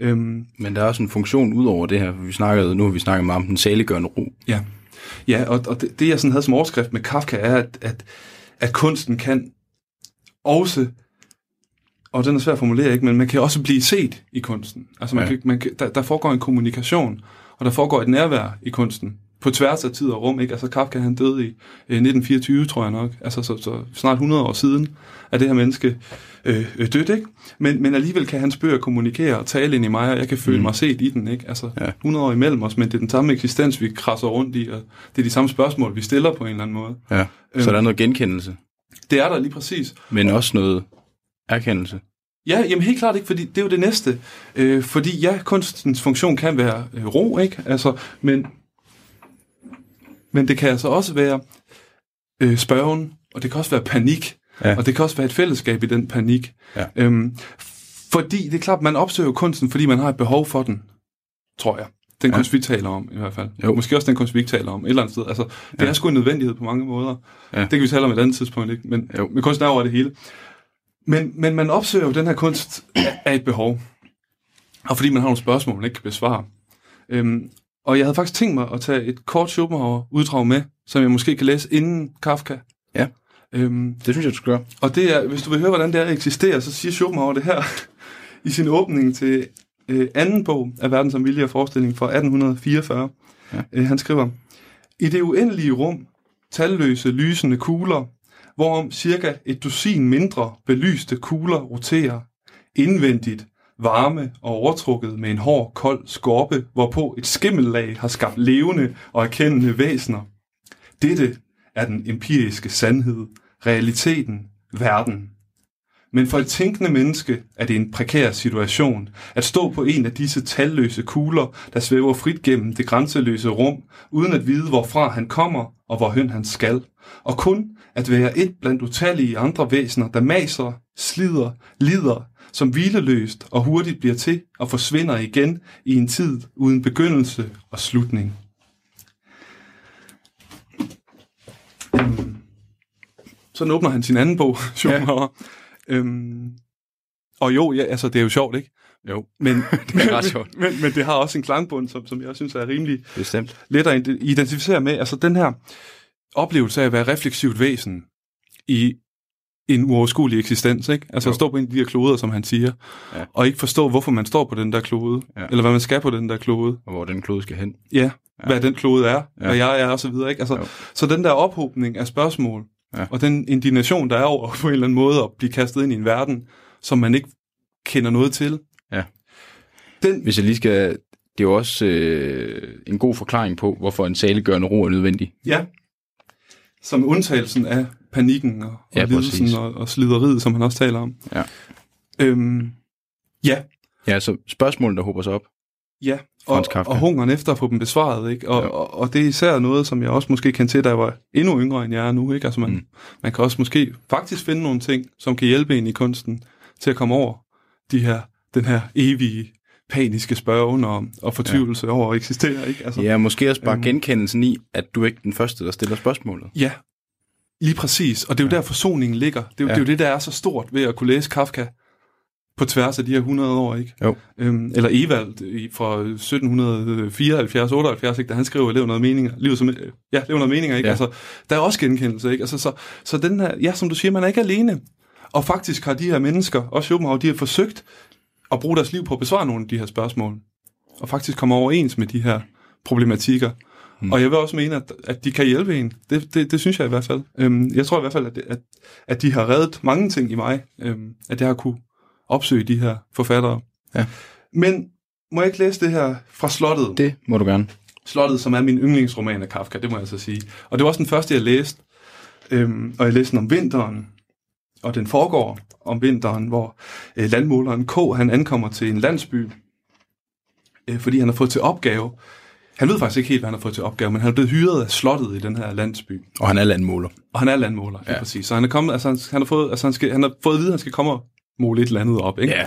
Speaker 2: Øhm,
Speaker 3: Men der er også en funktion ud over det her. Vi snakkede, nu har vi snakket meget om den saliggørende ro.
Speaker 2: Ja, ja og, og det, det, jeg sådan havde som overskrift med Kafka, er, at, at, at kunsten kan også, og den er svær at formulere, ikke, men man kan også blive set i kunsten. Altså man
Speaker 3: Ja.
Speaker 2: kan, man kan, der, der foregår en kommunikation, og der foregår et nærvær i kunsten, på tværs af tid og rum. Ikke? Altså Kafka han døde i øh, 1924, tror jeg nok, altså så, så snart 100 år siden er det her menneske øh, øh, dødt, ikke? Men, men alligevel kan hans bøger kommunikere og tale ind i mig, og jeg kan føle
Speaker 3: Mm.
Speaker 2: mig set i den, ikke? Altså
Speaker 3: Ja.
Speaker 2: ja. 100 år imellem os, men det er den samme eksistens, vi krasser rundt i, og det er de samme spørgsmål, vi stiller på en eller anden måde.
Speaker 3: Ja. Så der er noget genkendelse,
Speaker 2: Det er der lige præcis.
Speaker 3: men også noget erkendelse.
Speaker 2: Ja, jamen helt klart ikke, fordi det er jo det næste. Øh, fordi ja, kunstens funktion kan være øh, ro, ikke? Altså, men, men det kan altså også være øh, spørgen, og det kan også være panik,
Speaker 3: Ja.
Speaker 2: og det kan også være et fællesskab i den panik.
Speaker 3: Ja.
Speaker 2: Øhm, fordi det er klart, man opsøger kunsten, fordi man har et behov for den, tror jeg. Den
Speaker 3: Ja.
Speaker 2: kunst, vi taler om i hvert fald.
Speaker 3: Jo.
Speaker 2: Måske også den kunst, vi ikke taler om et eller andet sted. Altså, det
Speaker 3: Ja.
Speaker 2: er sgu en nødvendighed på mange måder.
Speaker 3: Ja.
Speaker 2: Det kan vi tale om et andet tidspunkt, ikke? Men,
Speaker 3: Jo.
Speaker 2: men kunsten er over det hele. Men, men man opsøger jo den her kunst af- et behov. Og fordi man har nogle spørgsmål, man ikke kan besvare. Øhm, og jeg havde faktisk tænkt mig at tage et kort Schopenhauer-uddrag med, som jeg måske kan læse inden Kafka.
Speaker 3: Ja.
Speaker 2: Øhm,
Speaker 3: Det synes jeg, du skal gøre.
Speaker 2: og det er, hvis du vil høre, hvordan det er at eksistere, så siger Schopenhauer det her i sin åbning til øh, anden bog af Verdens om vilje og forestilling fra 1844.
Speaker 3: Ja.
Speaker 2: Ja. Øh, han skriver, I det uendelige rum, talløse lysende kugler, hvorom cirka et dusin mindre belyste kugler roterer, indvendigt, varme og overtrukket med en hård, kold skorpe, hvorpå et skimmellag har skabt levende og erkendende væsener. Dette er den empiriske sandhed, realiteten, verden. Men for et tænkende menneske er det en prekær situation at stå på en af disse talløse kugler, der svæver frit gennem det grænseløse rum, uden at vide, hvorfra han kommer og hvorhen han skal, og kun at være et blandt utallige andre væsener, der maser, slider, lider, som hvileløst og hurtigt bliver til og forsvinder igen i en tid uden begyndelse og slutning. Øhm, Sådan åbner han sin anden bog, Schopenhauer. Ja. Øhm, og jo, ja, altså, det er jo sjovt, ikke?
Speaker 3: Jo,
Speaker 2: Men,
Speaker 3: det er ret sjovt.
Speaker 2: men, men det har også en klangbund, som, som jeg også synes er rimelig
Speaker 3: Bestemt.
Speaker 2: let at identificere med. Altså den her oplevelse af at være refleksivt væsen i en uoverskuelig eksistens, ikke? Altså
Speaker 3: Jo.
Speaker 2: at stå på en af de her kloder, som han siger,
Speaker 3: Ja.
Speaker 2: og ikke forstå, hvorfor man står på den der klode,
Speaker 3: Ja.
Speaker 2: eller hvad man skal på den der klode.
Speaker 3: Og hvor den klode skal hen.
Speaker 2: Ja, ja. hvad den klode er,
Speaker 3: ja.
Speaker 2: hvad jeg er, og så videre, ikke? Altså,
Speaker 3: Jo.
Speaker 2: så den der ophobning af spørgsmål,
Speaker 3: Ja.
Speaker 2: og den indignation, der er over på en eller anden måde at blive kastet ind i en verden, som man ikke kender noget til.
Speaker 3: Ja.
Speaker 2: Den,
Speaker 3: Hvis jeg lige skal... Det er jo også øh, en god forklaring på, hvorfor en saliggørende ro er nødvendig.
Speaker 2: Ja. Som undtagelsen af panikken og, og
Speaker 3: Ja,
Speaker 2: lidelsen
Speaker 3: præcis.
Speaker 2: og, og slideriet, som han også taler om.
Speaker 3: Ja.
Speaker 2: Øhm, ja,
Speaker 3: Ja, så spørgsmålene, der håber sig op.
Speaker 2: ja. Og, og hungeren efter at få dem besvaret, ikke? Og,
Speaker 3: Ja.
Speaker 2: og, og det er især noget, som jeg også måske kan til, da jeg var endnu yngre, end jeg er nu, ikke? Altså man,
Speaker 3: Mm.
Speaker 2: man kan også måske faktisk finde nogle ting, som kan hjælpe en i kunsten til at komme over de her, den her evige paniske spørgen og, og fortvivlelse ja. over at eksistere, ikke? Altså,
Speaker 3: Ja, måske også bare
Speaker 2: Øhm.
Speaker 3: genkendelsen i, at du er ikke er den første, der stiller spørgsmålet.
Speaker 2: Ja, lige præcis. Og det er jo
Speaker 3: Ja.
Speaker 2: der forsoningen ligger. Det er, jo,
Speaker 3: Ja.
Speaker 2: det er jo det, der er så stort ved at kunne læse Kafka på tværs af de her 100 år, ikke?
Speaker 3: Jo.
Speaker 2: Øhm, eller Evald i- fra 1774, 78, ikke? da han skriver, lev noget meninger. Livet som, øh, ja, lev noget meninger, ikke?
Speaker 3: Ja.
Speaker 2: Altså, der er også genkendelse, ikke? Altså, så, så den her, ja, som du siger, man er ikke alene. Og faktisk har de her mennesker, også Schopenhauer, de har forsøgt at bruge deres liv på at besvare nogle af de her spørgsmål. Og faktisk komme overens med de her problematikker. Mm. Og jeg vil også mene, at, at de kan hjælpe en. Det, det, det synes jeg i hvert fald. Øhm, jeg tror i hvert fald, at, at, at de har reddet mange ting i mig. Øhm, at jeg har kunne opsøge de her forfattere.
Speaker 3: Ja.
Speaker 2: Men må jeg ikke læse det her fra Slottet?
Speaker 3: Det må du gerne.
Speaker 2: Slottet, som er min yndlingsroman af Kafka, det må jeg så sige. Og det var også den første, jeg læste. Øhm, og jeg læste den om vinteren. Og den foregår om vinteren, hvor øh, landmåleren K. han ankommer til en landsby, øh, fordi han har fået til opgave. Han ved faktisk ikke helt, hvad han har fået til opgave, men han er blevet hyret af slottet i den her landsby.
Speaker 3: Og han er landmåler.
Speaker 2: Og han er landmåler, ja. præcis. Så han er kommet, altså han, han har fået, altså han, skal, han har fået at vide, at han skal komme og måle et eller andet op, ikke?
Speaker 3: Ja.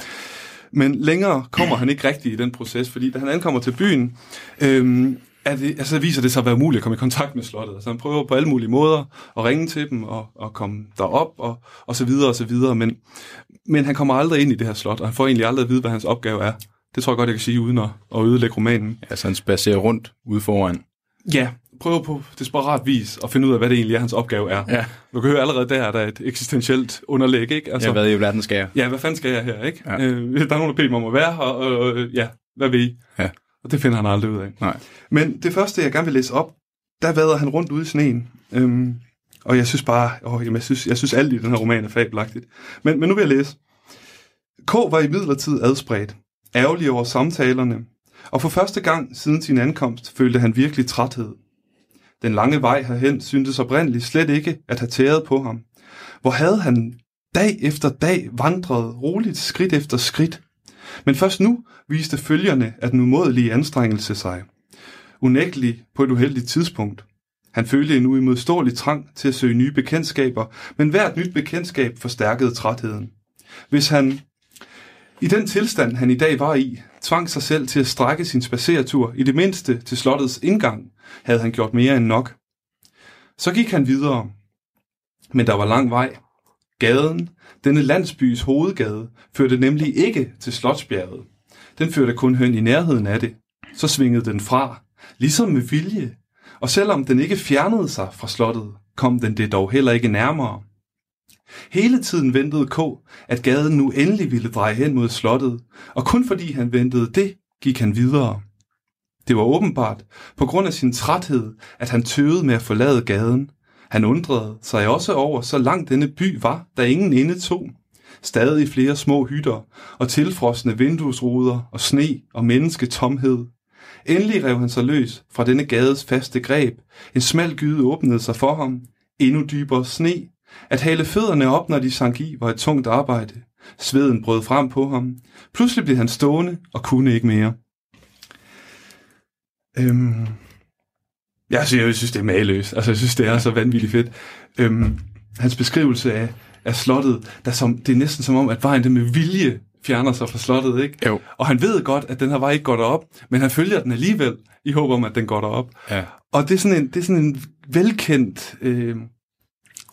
Speaker 2: Men længere kommer han ikke rigtig i den proces, fordi da han ankommer til byen, øhm, er det, altså viser det sig at være umuligt at komme i kontakt med slottet. Altså han prøver på alle mulige måder at ringe til dem og, og komme derop og, og så videre og så videre, men, men han kommer aldrig ind i det her slot, og han får egentlig aldrig at vide, hvad hans opgave er. Det tror jeg godt, jeg kan sige, uden at, at ødelægge romanen.
Speaker 3: Altså han spacerer rundt ude foran.
Speaker 2: Ja, prøver på desperat vis at finde ud af, hvad det egentlig er, hans opgave er.
Speaker 3: Ja.
Speaker 2: Du kan høre allerede der, at der er et eksistentielt underlæg, ikke?
Speaker 3: Altså, ja, hvad i verden skal jeg?
Speaker 2: Ja, hvad fanden skal jeg her, ikke? Ja. Øh, der er nogen, der beder mig om at være her, og, og ja, hvad vil I?
Speaker 3: Ja.
Speaker 2: Og det finder han aldrig ud af.
Speaker 3: Nej.
Speaker 2: Men det første, jeg gerne vil læse op, der vader han rundt ude i sneen. Øhm, og jeg synes bare, åh, jamen, jeg, synes, jeg synes alt i den her roman er fabelagtigt. Men, men nu vil jeg læse. K var i midlertid adspredt, ærgerlig over samtalerne, og for første gang siden sin ankomst følte han virkelig træthed. Den lange vej herhen syntes oprindeligt slet ikke at have tæret på ham. Hvor havde han dag efter dag vandret roligt skridt efter skridt. Men først nu viste følgerne af den umådelige anstrengelse sig. Unægteligt på et uheldigt tidspunkt. Han følte en uimodståelig trang til at søge nye bekendtskaber, men hvert nyt bekendtskab forstærkede trætheden. Hvis han i den tilstand, han i dag var i, tvang sig selv til at strække sin spaceretur i det mindste til slottets indgang, havde han gjort mere end nok. Så gik han videre, men der var lang vej. Gaden, denne landsbys hovedgade, førte nemlig ikke til Slotsbjerget. Den førte kun hen i nærheden af det. Så svingede den fra, ligesom med vilje. Og selvom den ikke fjernede sig fra slottet, kom den det dog heller ikke nærmere. Hele tiden ventede K, at gaden nu endelig ville dreje hen mod slottet, og kun fordi han ventede det, gik han videre. Det var åbenbart, på grund af sin træthed, at han tøvede med at forlade gaden. Han undrede sig også over, så langt denne by var, der ingen inde tog. Stadig flere små hytter og tilfrosne vinduesruder og sne og mennesketomhed. Endelig rev han sig løs fra denne gades faste greb. En smal gyde åbnede sig for ham. Endnu dybere sne. At hale fødderne op, når de sank i, var et tungt arbejde. Sveden brød frem på ham. Pludselig blev han stående og kunne ikke mere. Øhm, jeg, synes, jeg synes, det er maløst. Altså, jeg synes, det er så vanvittigt fedt. Øhm, hans beskrivelse af, af slottet, der som, det er næsten som om, at vejen det med vilje fjerner sig fra slottet, ikke?
Speaker 3: Jo.
Speaker 2: Og han ved godt, at den her vej ikke går derop, men han følger den alligevel, i håb om, at den går derop.
Speaker 3: Ja.
Speaker 2: Og det er sådan en, det er sådan en velkendt øh,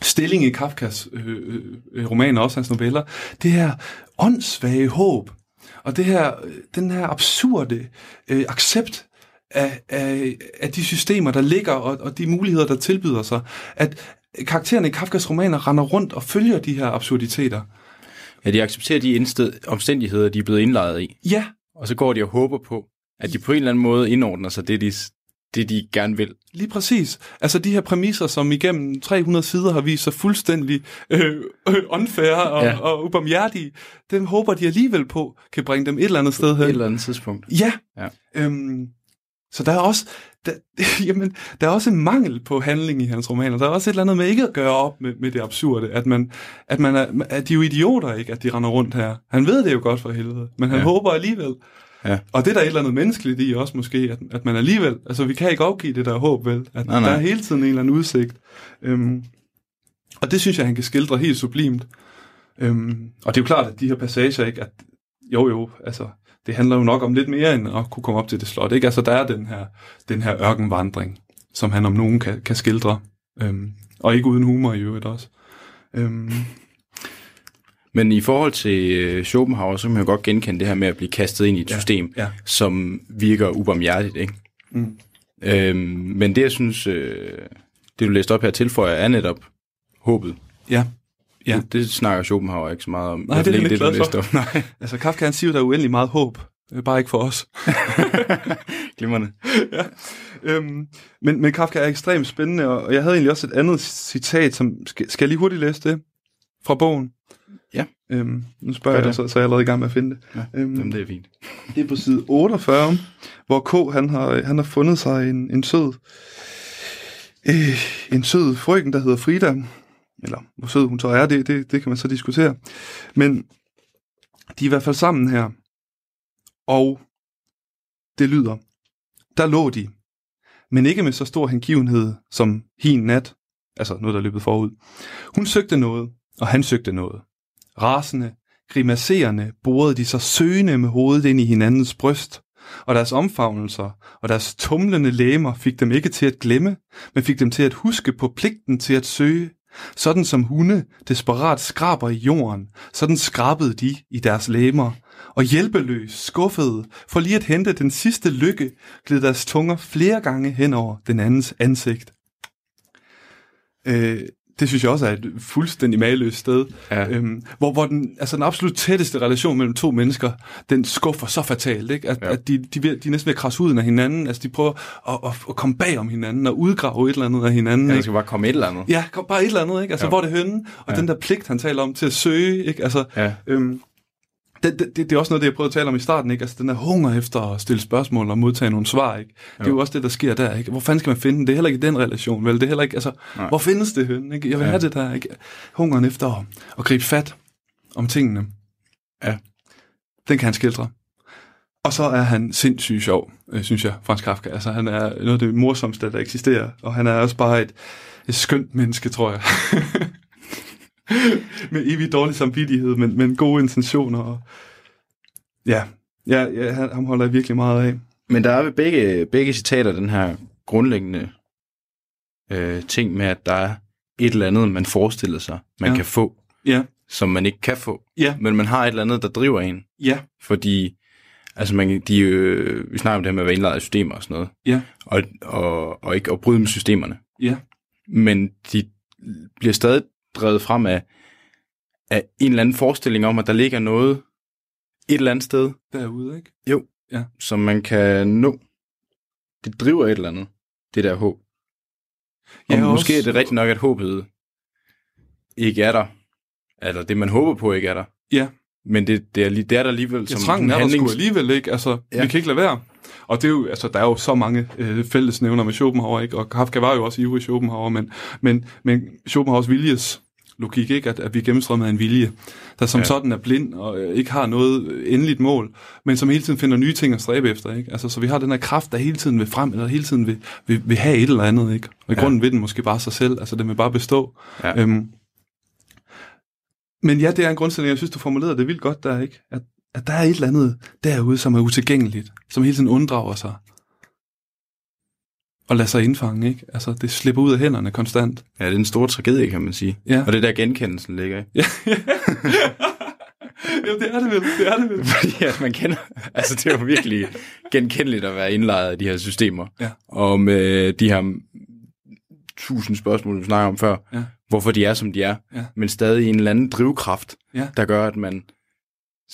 Speaker 2: stilling i Kafkas øh, øh, romaner, også hans noveller. Det her åndssvage håb, og det her, den her absurde øh, accept af, af, af de systemer, der ligger, og, og de muligheder, der tilbyder sig, at karaktererne i Kafkas romaner render rundt og følger de her absurditeter.
Speaker 3: Ja, de accepterer de indsted, omstændigheder, de er blevet indlejret i.
Speaker 2: Ja,
Speaker 3: Og så går de og håber på, at de på en eller anden måde indordner sig det, de, det, de gerne vil.
Speaker 2: lige præcis. Altså de her præmisser, som igennem 300 sider har vist sig fuldstændig øh, øh, unfair og,
Speaker 3: Ja.
Speaker 2: og ubarmhjertige, dem håber de alligevel på, kan bringe dem et eller andet sted
Speaker 3: Et
Speaker 2: hen.
Speaker 3: eller andet tidspunkt.
Speaker 2: Ja.
Speaker 3: Ja.
Speaker 2: Øhm, så der er også der, jamen, der er også en mangel på handling i hans romaner. Der er også et eller andet med ikke at gøre op med, med det absurde, at man, at man er, at de er jo idioter, ikke, at de render rundt her. Han ved det jo godt for helvede, men han
Speaker 3: ja.
Speaker 2: håber alligevel.
Speaker 3: Ja.
Speaker 2: Og det er der et eller andet menneskeligt i også måske, at, at man alligevel, altså vi kan ikke opgive det der håb, vel? At
Speaker 3: Nej, nej.
Speaker 2: der er hele tiden en eller anden udsigt. Øhm, og det synes jeg, han kan skildre helt sublimt. Øhm, og det er jo klart, at de her passager, ikke, at jo jo, altså, det handler jo nok om lidt mere end at kunne komme op til det slot, ikke? Altså, der er den her, den her ørkenvandring, som han om nogen kan, kan skildre. Øhm, og ikke uden humor i øvrigt også. Øhm,
Speaker 3: Men i forhold til øh, Schopenhauer, så kan man jo godt genkende det her med at blive kastet ind i et
Speaker 2: Ja,
Speaker 3: system,
Speaker 2: ja.
Speaker 3: som virker ubarmhjertigt. Ikke?
Speaker 2: Mm.
Speaker 3: Øhm, men det, jeg synes, øh, det du læste op her tilføjer, er netop håbet.
Speaker 2: ja, Ja.
Speaker 3: Det, det snakker Schopenhauer ikke så meget om.
Speaker 2: Nej, det er
Speaker 3: ikke det, du læste op. Nej,
Speaker 2: altså Kafka han siger der er uendelig meget håb. Bare ikke for os.
Speaker 3: glimrende.
Speaker 2: ja. øhm, men, men Kafka er ekstremt spændende, og og jeg havde egentlig også et andet citat, som skal, skal jeg lige hurtigt læse det fra bogen? Øhm, nu spørger jeg dig, så, så er jeg allerede i gang med at finde det.
Speaker 3: Ja,
Speaker 2: Øhm,
Speaker 3: Jamen, det er fint.
Speaker 2: Det er på side 48, hvor K han har, han har fundet sig en, en sød øh, en sød frøken, der hedder Frida. Eller hvor sød hun så er, det, det, det kan man så diskutere. Men de er i hvert fald sammen her. Og det lyder, der lå de, men ikke med så stor hengivenhed som hin nat, altså noget, der er løbet forud. Hun søgte noget, og han søgte noget. Rasende, grimaserende borede de sig søgende med hovedet ind i hinandens bryst, og deres omfavnelser og deres tumlende læmer fik dem ikke til at glemme, men fik dem til at huske på pligten til at søge. Sådan som hunde desperat skraber i jorden, sådan skrabede de i deres læmer, og hjælpeløs, skuffede, for lige at hente den sidste lykke, gled deres tunger flere gange hen over den andens ansigt. Øh, det synes jeg også er et fuldstændig maløst sted,
Speaker 3: Ja.
Speaker 2: øhm, hvor, hvor den, altså den absolut tætteste relation mellem to mennesker, den skuffer så fatalt, ikke? At,
Speaker 3: Ja.
Speaker 2: at de, de, er de er næsten ved at krasse ud af hinanden, altså de prøver at, at, at komme bag om hinanden og udgrave et eller andet af hinanden.
Speaker 3: Ja, der skal bare komme et eller andet.
Speaker 2: Ja, kom bare et eller andet, ikke? Altså,
Speaker 3: Ja.
Speaker 2: hvor er det henne? Og
Speaker 3: ja.
Speaker 2: den der pligt, han taler om til at søge, ikke? Altså,
Speaker 3: Ja.
Speaker 2: øhm, det, det, det, er også noget, det jeg prøvede at tale om i starten, ikke? Altså, den der hunger efter at stille spørgsmål og modtage nogle svar, ikke? Det er
Speaker 3: Jo.
Speaker 2: jo også det, der sker der, ikke? Hvor fanden skal man finde den? Det er heller ikke i den relation, vel? Det er heller ikke, altså,
Speaker 3: Nej.
Speaker 2: hvor findes det henne, ikke? Jeg vil
Speaker 3: Ja.
Speaker 2: have det der, ikke? Hungeren efter at, at gribe fat om tingene.
Speaker 3: Ja.
Speaker 2: Den kan han skildre. Og så er han sindssygt sjov, øh, synes jeg, Frans Kafka. Altså, han er noget af det morsomste, der eksisterer. Og han er også bare et, et skønt menneske, tror jeg. med evig dårlig samvittighed, men, men gode intentioner. Og... Ja, ja, ja han, ham holder jeg virkelig meget af.
Speaker 3: Men der er ved begge, begge citater den her grundlæggende øh, ting med, at der er et eller andet, man forestiller sig, man
Speaker 2: Ja.
Speaker 3: kan få,
Speaker 2: Ja,
Speaker 3: som man ikke kan få.
Speaker 2: ja,
Speaker 3: Men man har et eller andet, der driver en.
Speaker 2: ja,
Speaker 3: Fordi, altså man, de, øh, vi snakker om det her med at være indlejret i systemer og sådan noget.
Speaker 2: ja,
Speaker 3: Og, og, og ikke at bryde med systemerne.
Speaker 2: ja,
Speaker 3: Men de bliver stadig drevet frem af, af en eller anden forestilling om, at der ligger noget et eller andet sted,
Speaker 2: derude, ikke?
Speaker 3: som man kan nå. Det driver et eller andet, det der håb. Og
Speaker 2: Ja,
Speaker 3: ja, måske
Speaker 2: også-
Speaker 3: er det rigtigt nok, at håbet ikke er der. Eller det, man håber på, ikke er der.
Speaker 2: Ja.
Speaker 3: Men det, det, er, det er der alligevel
Speaker 2: Ja,
Speaker 3: som
Speaker 2: trangen er der
Speaker 3: handlings-
Speaker 2: sgu alligevel, ikke? Altså,
Speaker 3: Ja.
Speaker 2: ja. vi kan ikke lade være. Og det er jo, altså, der er jo så mange øh, fællesnævner med Schopenhauer, ikke? Og Kafka var jo også ivrig Schopenhauer, men, men, men Schopenhauers viljes logik, ikke? At, at vi er gennemstrømmet af en vilje, der som
Speaker 3: Ja.
Speaker 2: sådan er blind og øh, ikke har noget endeligt mål, men som hele tiden finder nye ting at stræbe efter, ikke? Altså, så vi har den her kraft, der hele tiden vil frem, eller hele tiden vil, vil, vil have et eller andet, ikke? Og i
Speaker 3: Ja.
Speaker 2: grunden vil den måske bare sig selv, altså den vil bare bestå.
Speaker 3: Ja.
Speaker 2: Øhm, men ja, det er en grundstilling, jeg synes, du formulerede det vildt godt der, ikke? At, at der er et eller andet derude, som er utilgængeligt, som hele tiden unddrager sig og lader sig indfange, ikke? Altså, det slipper ud af hænderne konstant.
Speaker 3: Ja, det er en stor tragedie, kan man sige.
Speaker 2: Ja.
Speaker 3: Og det er der genkendelsen ligger i.
Speaker 2: Ja, Jamen, det er det vel, det er det vel.
Speaker 3: Fordi at man kender, altså det er jo virkelig genkendeligt at være indlejret i de her systemer.
Speaker 2: Ja.
Speaker 3: Og med de her tusind spørgsmål, vi snakker om før,
Speaker 2: Ja.
Speaker 3: hvorfor de er, som de er,
Speaker 2: Ja.
Speaker 3: men stadig en eller anden drivkraft,
Speaker 2: Ja.
Speaker 3: der gør, at man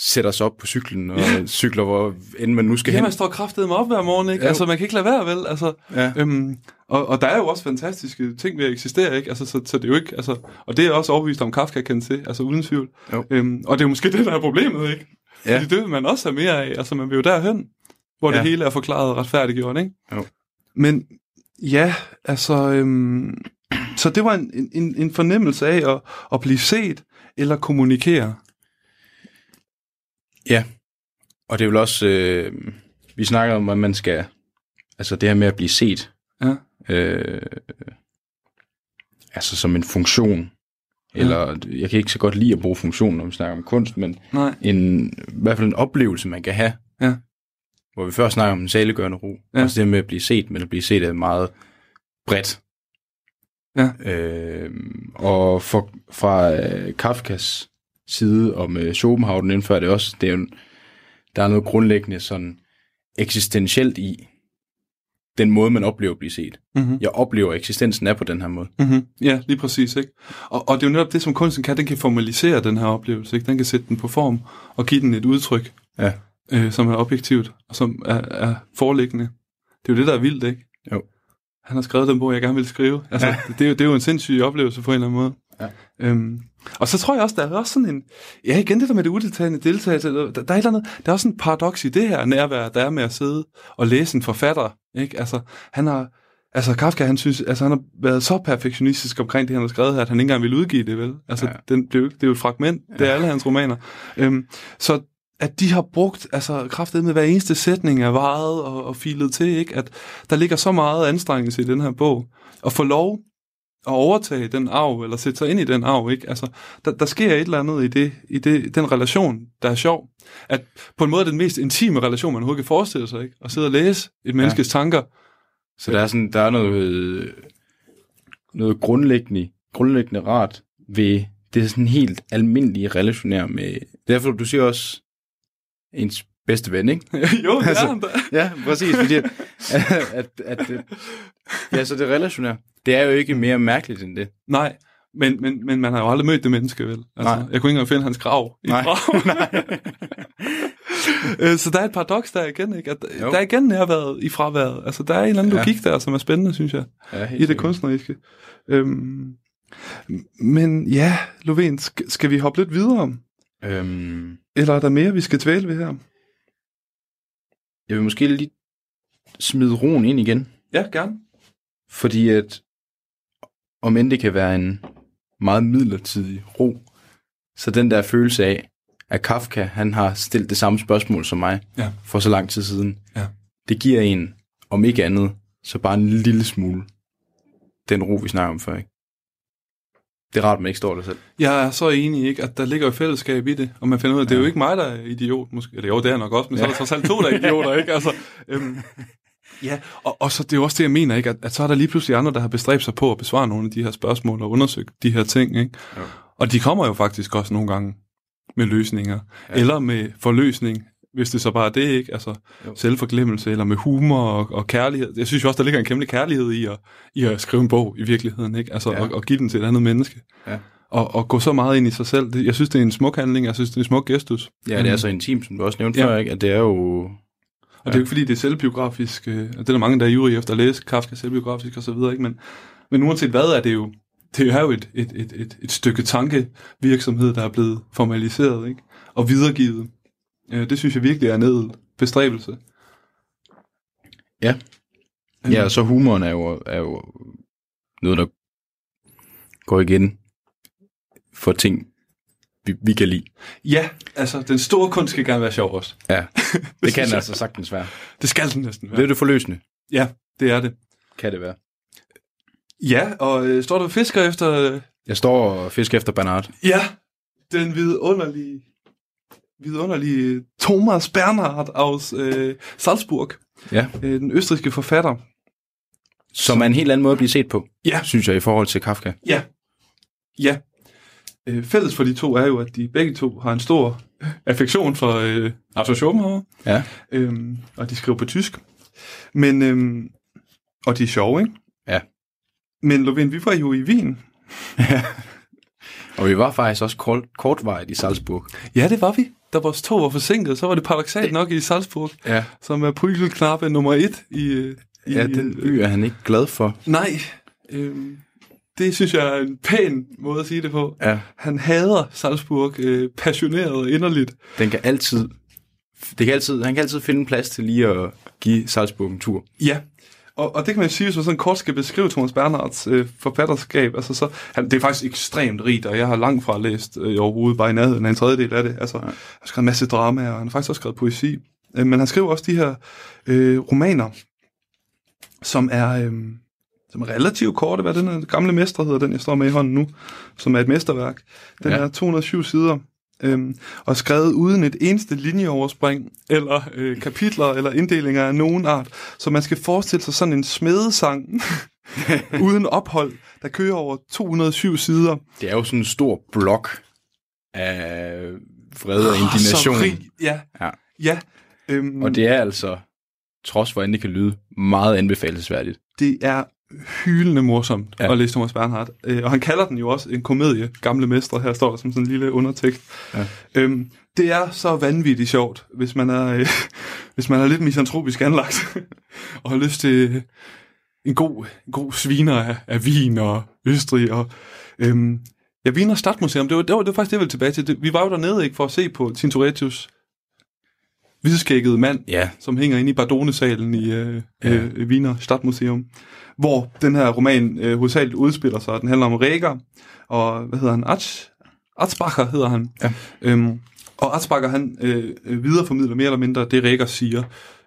Speaker 3: sætter sig op på cyklen og cykler, hvor end man nu skal
Speaker 2: Ja,
Speaker 3: hen.
Speaker 2: man står kraftedet med op hver morgen, ikke?
Speaker 3: Jo.
Speaker 2: Altså, man kan ikke lade være, vel? Altså,
Speaker 3: Ja.
Speaker 2: øhm, og, og der er jo også fantastiske ting ved at eksistere, ikke? Altså, så, så det er jo ikke, altså, og det er også overbevist om, Kafka kan se, altså uden tvivl.
Speaker 3: Jo.
Speaker 2: Øhm, og det er jo måske det, der er problemet, ikke?
Speaker 3: Ja.
Speaker 2: Ja. Fordi det vil man også have mere af, altså man vil jo derhen, hvor
Speaker 3: Ja.
Speaker 2: det hele er forklaret og retfærdiggjort, ikke?
Speaker 3: Jo.
Speaker 2: Men ja, altså, øhm, så det var en, en, en fornemmelse af at, at blive set eller kommunikere.
Speaker 3: Ja, og det er vel også, øh, vi snakker om, at man skal, altså det her med at blive set,
Speaker 2: Ja.
Speaker 3: øh, altså som en funktion, eller jeg kan ikke så godt lide at bruge funktion, når vi snakker om kunst, men
Speaker 2: Nej.
Speaker 3: en, i hvert fald en oplevelse, man kan have,
Speaker 2: Ja.
Speaker 3: hvor vi først snakker om en saliggørende ro,
Speaker 2: Ja.
Speaker 3: ja. også det med at blive set, men at blive set er meget bredt.
Speaker 2: Ja.
Speaker 3: Øh, og for, fra øh, Kafkas side, og med Schopenhauer, den indfører det også, det er jo, der er noget grundlæggende sådan eksistentielt i den måde, man oplever at blive set.
Speaker 2: Mm-hmm.
Speaker 3: Jeg oplever, at eksistensen er på den her måde.
Speaker 2: Mm-hmm. Ja, lige præcis. Ikke? Og, og det er jo netop det, som kunsten kan. Den kan formalisere den her oplevelse. Ikke? Den kan sætte den på form og give den et udtryk,
Speaker 3: Ja.
Speaker 2: øh, som er objektivt og som er, er foreliggende. Det er jo det, der er vildt, ikke?
Speaker 3: Jo.
Speaker 2: Han har skrevet den bog, jeg gerne vil skrive. Altså, ja. det, er jo, det er jo en sindssyg oplevelse på en eller anden måde.
Speaker 3: Ja.
Speaker 2: Øhm, og så tror jeg også, der er også sådan en... Ja, igen det der med det udeltagende deltagelse. Der, der, er et eller andet, der er også en paradoks i det her nærvær, der er med at sidde og læse en forfatter. Ikke? Altså, han har... Altså, Kafka, han synes, altså, han har været så perfektionistisk omkring det, han har skrevet her, at han ikke engang ville udgive det, vel? Altså,
Speaker 3: Ja.
Speaker 2: ja. den blev, det er jo et fragment, det er alle hans romaner. Øhm, så at de har brugt altså, kraftet med hver eneste sætning er varet og, og filet til, ikke? at der ligger så meget anstrengelse i den her bog. At få lov at overtage den arv, eller sætte sig ind i den arv, ikke? Altså, der, der sker et eller andet i, det, i det, den relation, der er sjov. At på en måde den mest intime relation, man overhovedet kan forestille sig, ikke? At sidde og læse et menneskes ja. tanker.
Speaker 3: Så der er, sådan, der er noget, noget grundlæggende, grundlæggende rart ved det er sådan helt almindelige relationær med... Derfor, du siger også ens bedste ven, ikke?
Speaker 2: jo, det altså, er han da.
Speaker 3: Ja, præcis. Fordi at, at, at, at, ja, så det relationær. Det er jo ikke mere mærkeligt end det.
Speaker 2: Nej, men, men, men man har jo aldrig mødt det menneske, vel? Altså, Nej. Jeg kunne ikke engang finde hans grav. I
Speaker 3: Nej.
Speaker 2: grav.
Speaker 3: Nej.
Speaker 2: Øh, så der er et paradoks der igen, ikke? At jo. der er igen nærværet i fraværet. Altså, der er en eller anden ja. logik der, som er spændende, synes jeg,
Speaker 3: ja,
Speaker 2: i det kunstneriske. Øhm, men ja, Lovén, skal vi hoppe lidt videre?
Speaker 3: Øhm,
Speaker 2: Eller er der mere, vi skal tvæle ved her?
Speaker 3: Jeg vil måske lige smide roen ind igen.
Speaker 2: Ja, gerne.
Speaker 3: Fordi at, om end det kan være en meget midlertidig ro, så den der følelse af, at Kafka, han har stillet det samme spørgsmål som mig
Speaker 2: Ja.
Speaker 3: for så lang tid siden,
Speaker 2: Ja.
Speaker 3: det giver en, om ikke andet, så bare en lille smule, den ro, vi snakker om før, ikke? Det er rart, at man ikke står der selv.
Speaker 2: Jeg er så enig, ikke, at der ligger jo fællesskab i det, og man finder ud af, at det er jo
Speaker 3: Ja.
Speaker 2: ikke mig, der er idiot, måske. Eller jo, det er nok også, men så er der
Speaker 3: Ja.
Speaker 2: trods alt to, der er idioter, ikke? Altså, øhm, ja, og, og så det er jo også det, jeg mener, ikke? At, at så er der lige pludselig andre, der har bestræbt sig på at besvare nogle af de her spørgsmål og undersøge de her ting, ikke?
Speaker 3: Ja.
Speaker 2: Og de kommer jo faktisk også nogle gange med løsninger,
Speaker 3: Ja.
Speaker 2: ja. eller med forløsning, hvis det så bare er det, ikke? Altså
Speaker 3: Jo.
Speaker 2: selvforglemmelse, eller med humor og, og kærlighed. Jeg synes jo også, der ligger en kæmpe kærlighed i at, i at skrive en bog i virkeligheden, ikke? Altså,
Speaker 3: Ja.
Speaker 2: og, og give den til et andet menneske.
Speaker 3: Ja.
Speaker 2: Og, og gå så meget ind i sig selv. Det, jeg synes, det er en smuk handling. Jeg synes, det er en smuk gestus.
Speaker 3: Ja, det er så intimt, som du også nævnte
Speaker 2: Ja.
Speaker 3: før, ikke? At det er jo...
Speaker 2: Og det er jo ikke fordi, det er selvbiografisk. Øh, og det er der mange, der er ivrige efter at læse Kafka selvbiografisk og så videre. Ikke? Men, men uanset hvad, er det jo, det er jo et, et, et, et, et stykke tankevirksomhed, der er blevet formaliseret ikke? og videregivet. Øh, det synes jeg virkelig er en edel bestræbelse.
Speaker 3: Ja. Ja, og så humoren er jo, er jo noget, der går igen for ting, vi, vi kan lide.
Speaker 2: ja, altså den store kunst skal gerne være sjov også.
Speaker 3: Ja, det kan altså sagtens være.
Speaker 2: Det skal den næsten
Speaker 3: Det er
Speaker 2: være.
Speaker 3: det forløsende,
Speaker 2: Ja, det er det.
Speaker 3: kan det være.
Speaker 2: Ja, og øh, står du og fisker efter
Speaker 3: Jeg står og fisker efter Bernard.
Speaker 2: Ja, den vidunderlige, vidunderlige Thomas Bernhard aus øh, Salzburg,
Speaker 3: Ja.
Speaker 2: øh, den østriske forfatter.
Speaker 3: Som er en helt anden måde at blive set på,
Speaker 2: Ja.
Speaker 3: synes jeg, i forhold til Kafka.
Speaker 2: Ja, ja. Øh, fælles for de to er jo, at de begge to har en stor affektion for øh, Arthur Schopenhauer,
Speaker 3: Ja.
Speaker 2: øhm, og de skriver på tysk. Men, øhm, og de er sjove, ikke?
Speaker 3: Ja.
Speaker 2: Men Lovén, vi var jo i Wien.
Speaker 3: Og vi var faktisk også kort, kortvarigt i Salzburg.
Speaker 2: Ja, det var vi. Da vores tog var forsinket, så var det paradoxalt nok i Salzburg,
Speaker 3: Ja.
Speaker 2: som er prygelknappe nummer et i... øh, i
Speaker 3: Ja, den by er han ikke glad for.
Speaker 2: Nej, øhm, det synes jeg er en pæn måde at sige det på.
Speaker 3: Ja.
Speaker 2: Han hader Salzburg øh, passioneret og inderligt.
Speaker 3: Den kan altid, det kan altid, han kan altid finde en plads til lige at give Salzburg en tur.
Speaker 2: Ja, og, og det kan man sige, hvis man sådan kort skal beskrive Thomas Bernhards øh, forfatterskab. Altså, så, han, det er faktisk ekstremt rigt, og jeg har langt fra læst øh, overhovedet bare i nærheden af en tredjedel af det. Altså, han har skrevet en masse drama, og han har faktisk også skrevet poesi. Øh, men han skriver også de her øh, romaner, som er... Øh, som er relativt korte, hvad den her gamle mestre hedder, den jeg står med i hånden nu, som er et mesterværk. Den
Speaker 3: Ja.
Speaker 2: er 207 sider, øhm, og skrevet uden et eneste linjeoverspring, eller øh, kapitler, eller inddelinger af nogen art. Så man skal forestille sig sådan en smedesang, uden ophold, der kører over 207 sider.
Speaker 3: Det er jo sådan en stor blok af vrede og
Speaker 2: Ah,
Speaker 3: indignation.
Speaker 2: Så rig, ja.
Speaker 3: Ja.
Speaker 2: ja. Øhm,
Speaker 3: Og det er altså, trods hvor end det kan lyde, meget anbefalesværdigt.
Speaker 2: det er hyldende morsomt
Speaker 3: Ja.
Speaker 2: at læse Thomas Bernhardt. Øh, og han kalder den jo også en komedie, Gamle Mestre. Her står der som sådan en lille undertekst.
Speaker 3: Ja.
Speaker 2: Øhm, det er så vanvittigt sjovt, hvis man er, øh, hvis man er lidt misantropisk anlagt, og har lyst til øh, en god, en god sviner af, af vin og Østrig. Og, øhm, ja, Wiener Stadtmuseum, det var, det, var, det var faktisk det, jeg ville tilbage til. Det, vi var jo dernede ikke for at se på Tintorettos hvidskækkede mand,
Speaker 3: Ja,
Speaker 2: som hænger inde i Bardonesalen i øh,
Speaker 3: Ja.
Speaker 2: øh, Wiener Stadtmuseum, hvor den her roman øh, hovedsageligt udspiller sig. Den handler om Ræger, og hvad hedder han? Ach? Atzbacher hedder han.
Speaker 3: Ja.
Speaker 2: Øhm, og Atzbacher, han øh, øh, videreformidler mere eller mindre det, Rækker siger.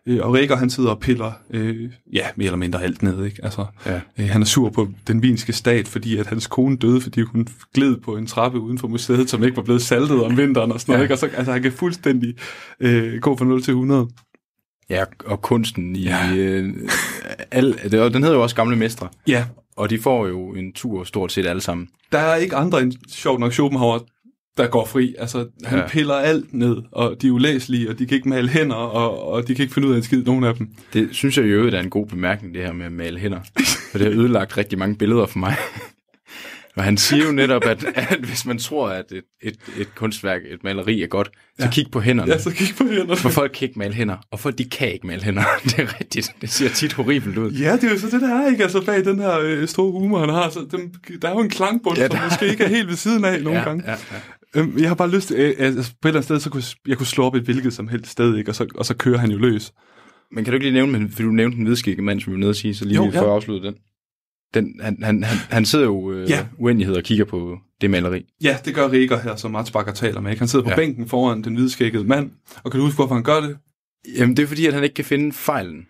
Speaker 2: Øh, og Rækker, han sidder og piller, øh, ja, mere eller mindre alt ned, ikke? Altså,
Speaker 3: Ja.
Speaker 2: øh, han er sur på den vinske stat, fordi at hans kone døde, fordi hun gled på en trappe uden for museet, som ikke var blevet saltet om vinteren og sådan noget,
Speaker 3: Ja.
Speaker 2: ikke? Og så, altså, han kan fuldstændig øh, gå fra 0 til 100.
Speaker 3: Ja, og kunsten i...
Speaker 2: Ja.
Speaker 3: Øh, al, det, og den hedder jo også Gamle Mestre,
Speaker 2: Ja,
Speaker 3: og de får jo en tur stort set alle sammen.
Speaker 2: der er ikke andre end sjovt nok Schopenhauer, der går fri. Altså, han ja. Piller alt ned, og de er ulæselige, og de kan ikke male hænder, og, og de kan ikke finde ud af en skid, nogen af dem.
Speaker 3: Det synes jeg i øvrigt er en god bemærkning, det her med at male hænder. For det har ødelagt rigtig mange billeder for mig. Og han siger jo netop, at, at hvis man tror, at et, et, et kunstværk, et maleri er godt, så
Speaker 2: Ja.
Speaker 3: kig på hænderne.
Speaker 2: Ja, så kig på hænderne.
Speaker 3: For folk kan ikke male hænder, og folk de kan ikke male hænder. Det er rigtigt. Det ser tit horribelt ud.
Speaker 2: Ja, det er jo så det, der er, ikke? Altså bag den her øh, store humor, han har. Så dem, der er jo en klangbund, ja,
Speaker 3: Ja,
Speaker 2: som
Speaker 3: der-
Speaker 2: måske ikke er helt ved siden af nogle
Speaker 3: ja,
Speaker 2: gange.
Speaker 3: Ja, ja.
Speaker 2: Øhm, jeg har bare lyst til, øh, altså, på et eller andet sted, så kunne jeg kunne slå op et hvilket som helst sted, ikke? Og så, og så kører han jo løs.
Speaker 3: Men kan du ikke lige nævne, men- for du nævnte den hvidskikke mand, som vi var nede at sige, så lige
Speaker 2: Jo, ja.
Speaker 3: for at afslutte den. den han, han, han, han sidder jo øh,
Speaker 2: Ja.
Speaker 3: ja. uenighed og kigger på det maleri.
Speaker 2: Ja, det gør Rikker her, som Mats Bakker taler med. Ikke? Han sidder på ja.
Speaker 3: Ja.
Speaker 2: bænken foran den hvidskækkede mand. Og kan du huske, hvorfor han gør det?
Speaker 3: Jamen, det er fordi, at han ikke kan finde fejlen.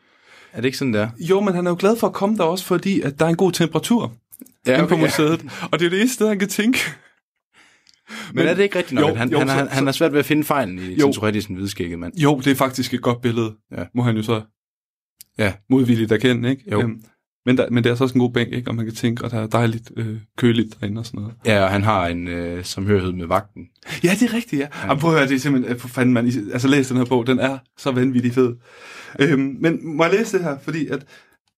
Speaker 3: Er det ikke sådan der?
Speaker 2: Jo, men han er jo glad for at komme der også, fordi at der er en god temperatur ja, inde på museet. Og det er det eneste sted, han kan tænke.
Speaker 3: Men er det ikke rigtigt nok,
Speaker 2: Jo,
Speaker 3: at han,
Speaker 2: jo,
Speaker 3: han,
Speaker 2: så-
Speaker 3: han, han har svært ved at finde fejlen i
Speaker 2: Jo.
Speaker 3: Tintorettisen hvidskækket mand?
Speaker 2: Jo, det er faktisk et godt billede,
Speaker 3: Ja.
Speaker 2: må han jo så
Speaker 3: Ja.
Speaker 2: modvilligt erkende, ikke?
Speaker 3: Jo.
Speaker 2: Øhm, men, der, men det er så også en god bænk, ikke? Og man kan tænke, og der er dejligt øh, køligt derinde og sådan noget.
Speaker 3: Ja, og han har en øh, samhørighed med vagten.
Speaker 2: Ja, det er rigtigt, ja. ja. Jamen, prøv at høre, det er simpelthen, for fanden, man, altså læs den her bog, den er så vanvittig fed. Øhm, men må jeg læse det her, fordi at,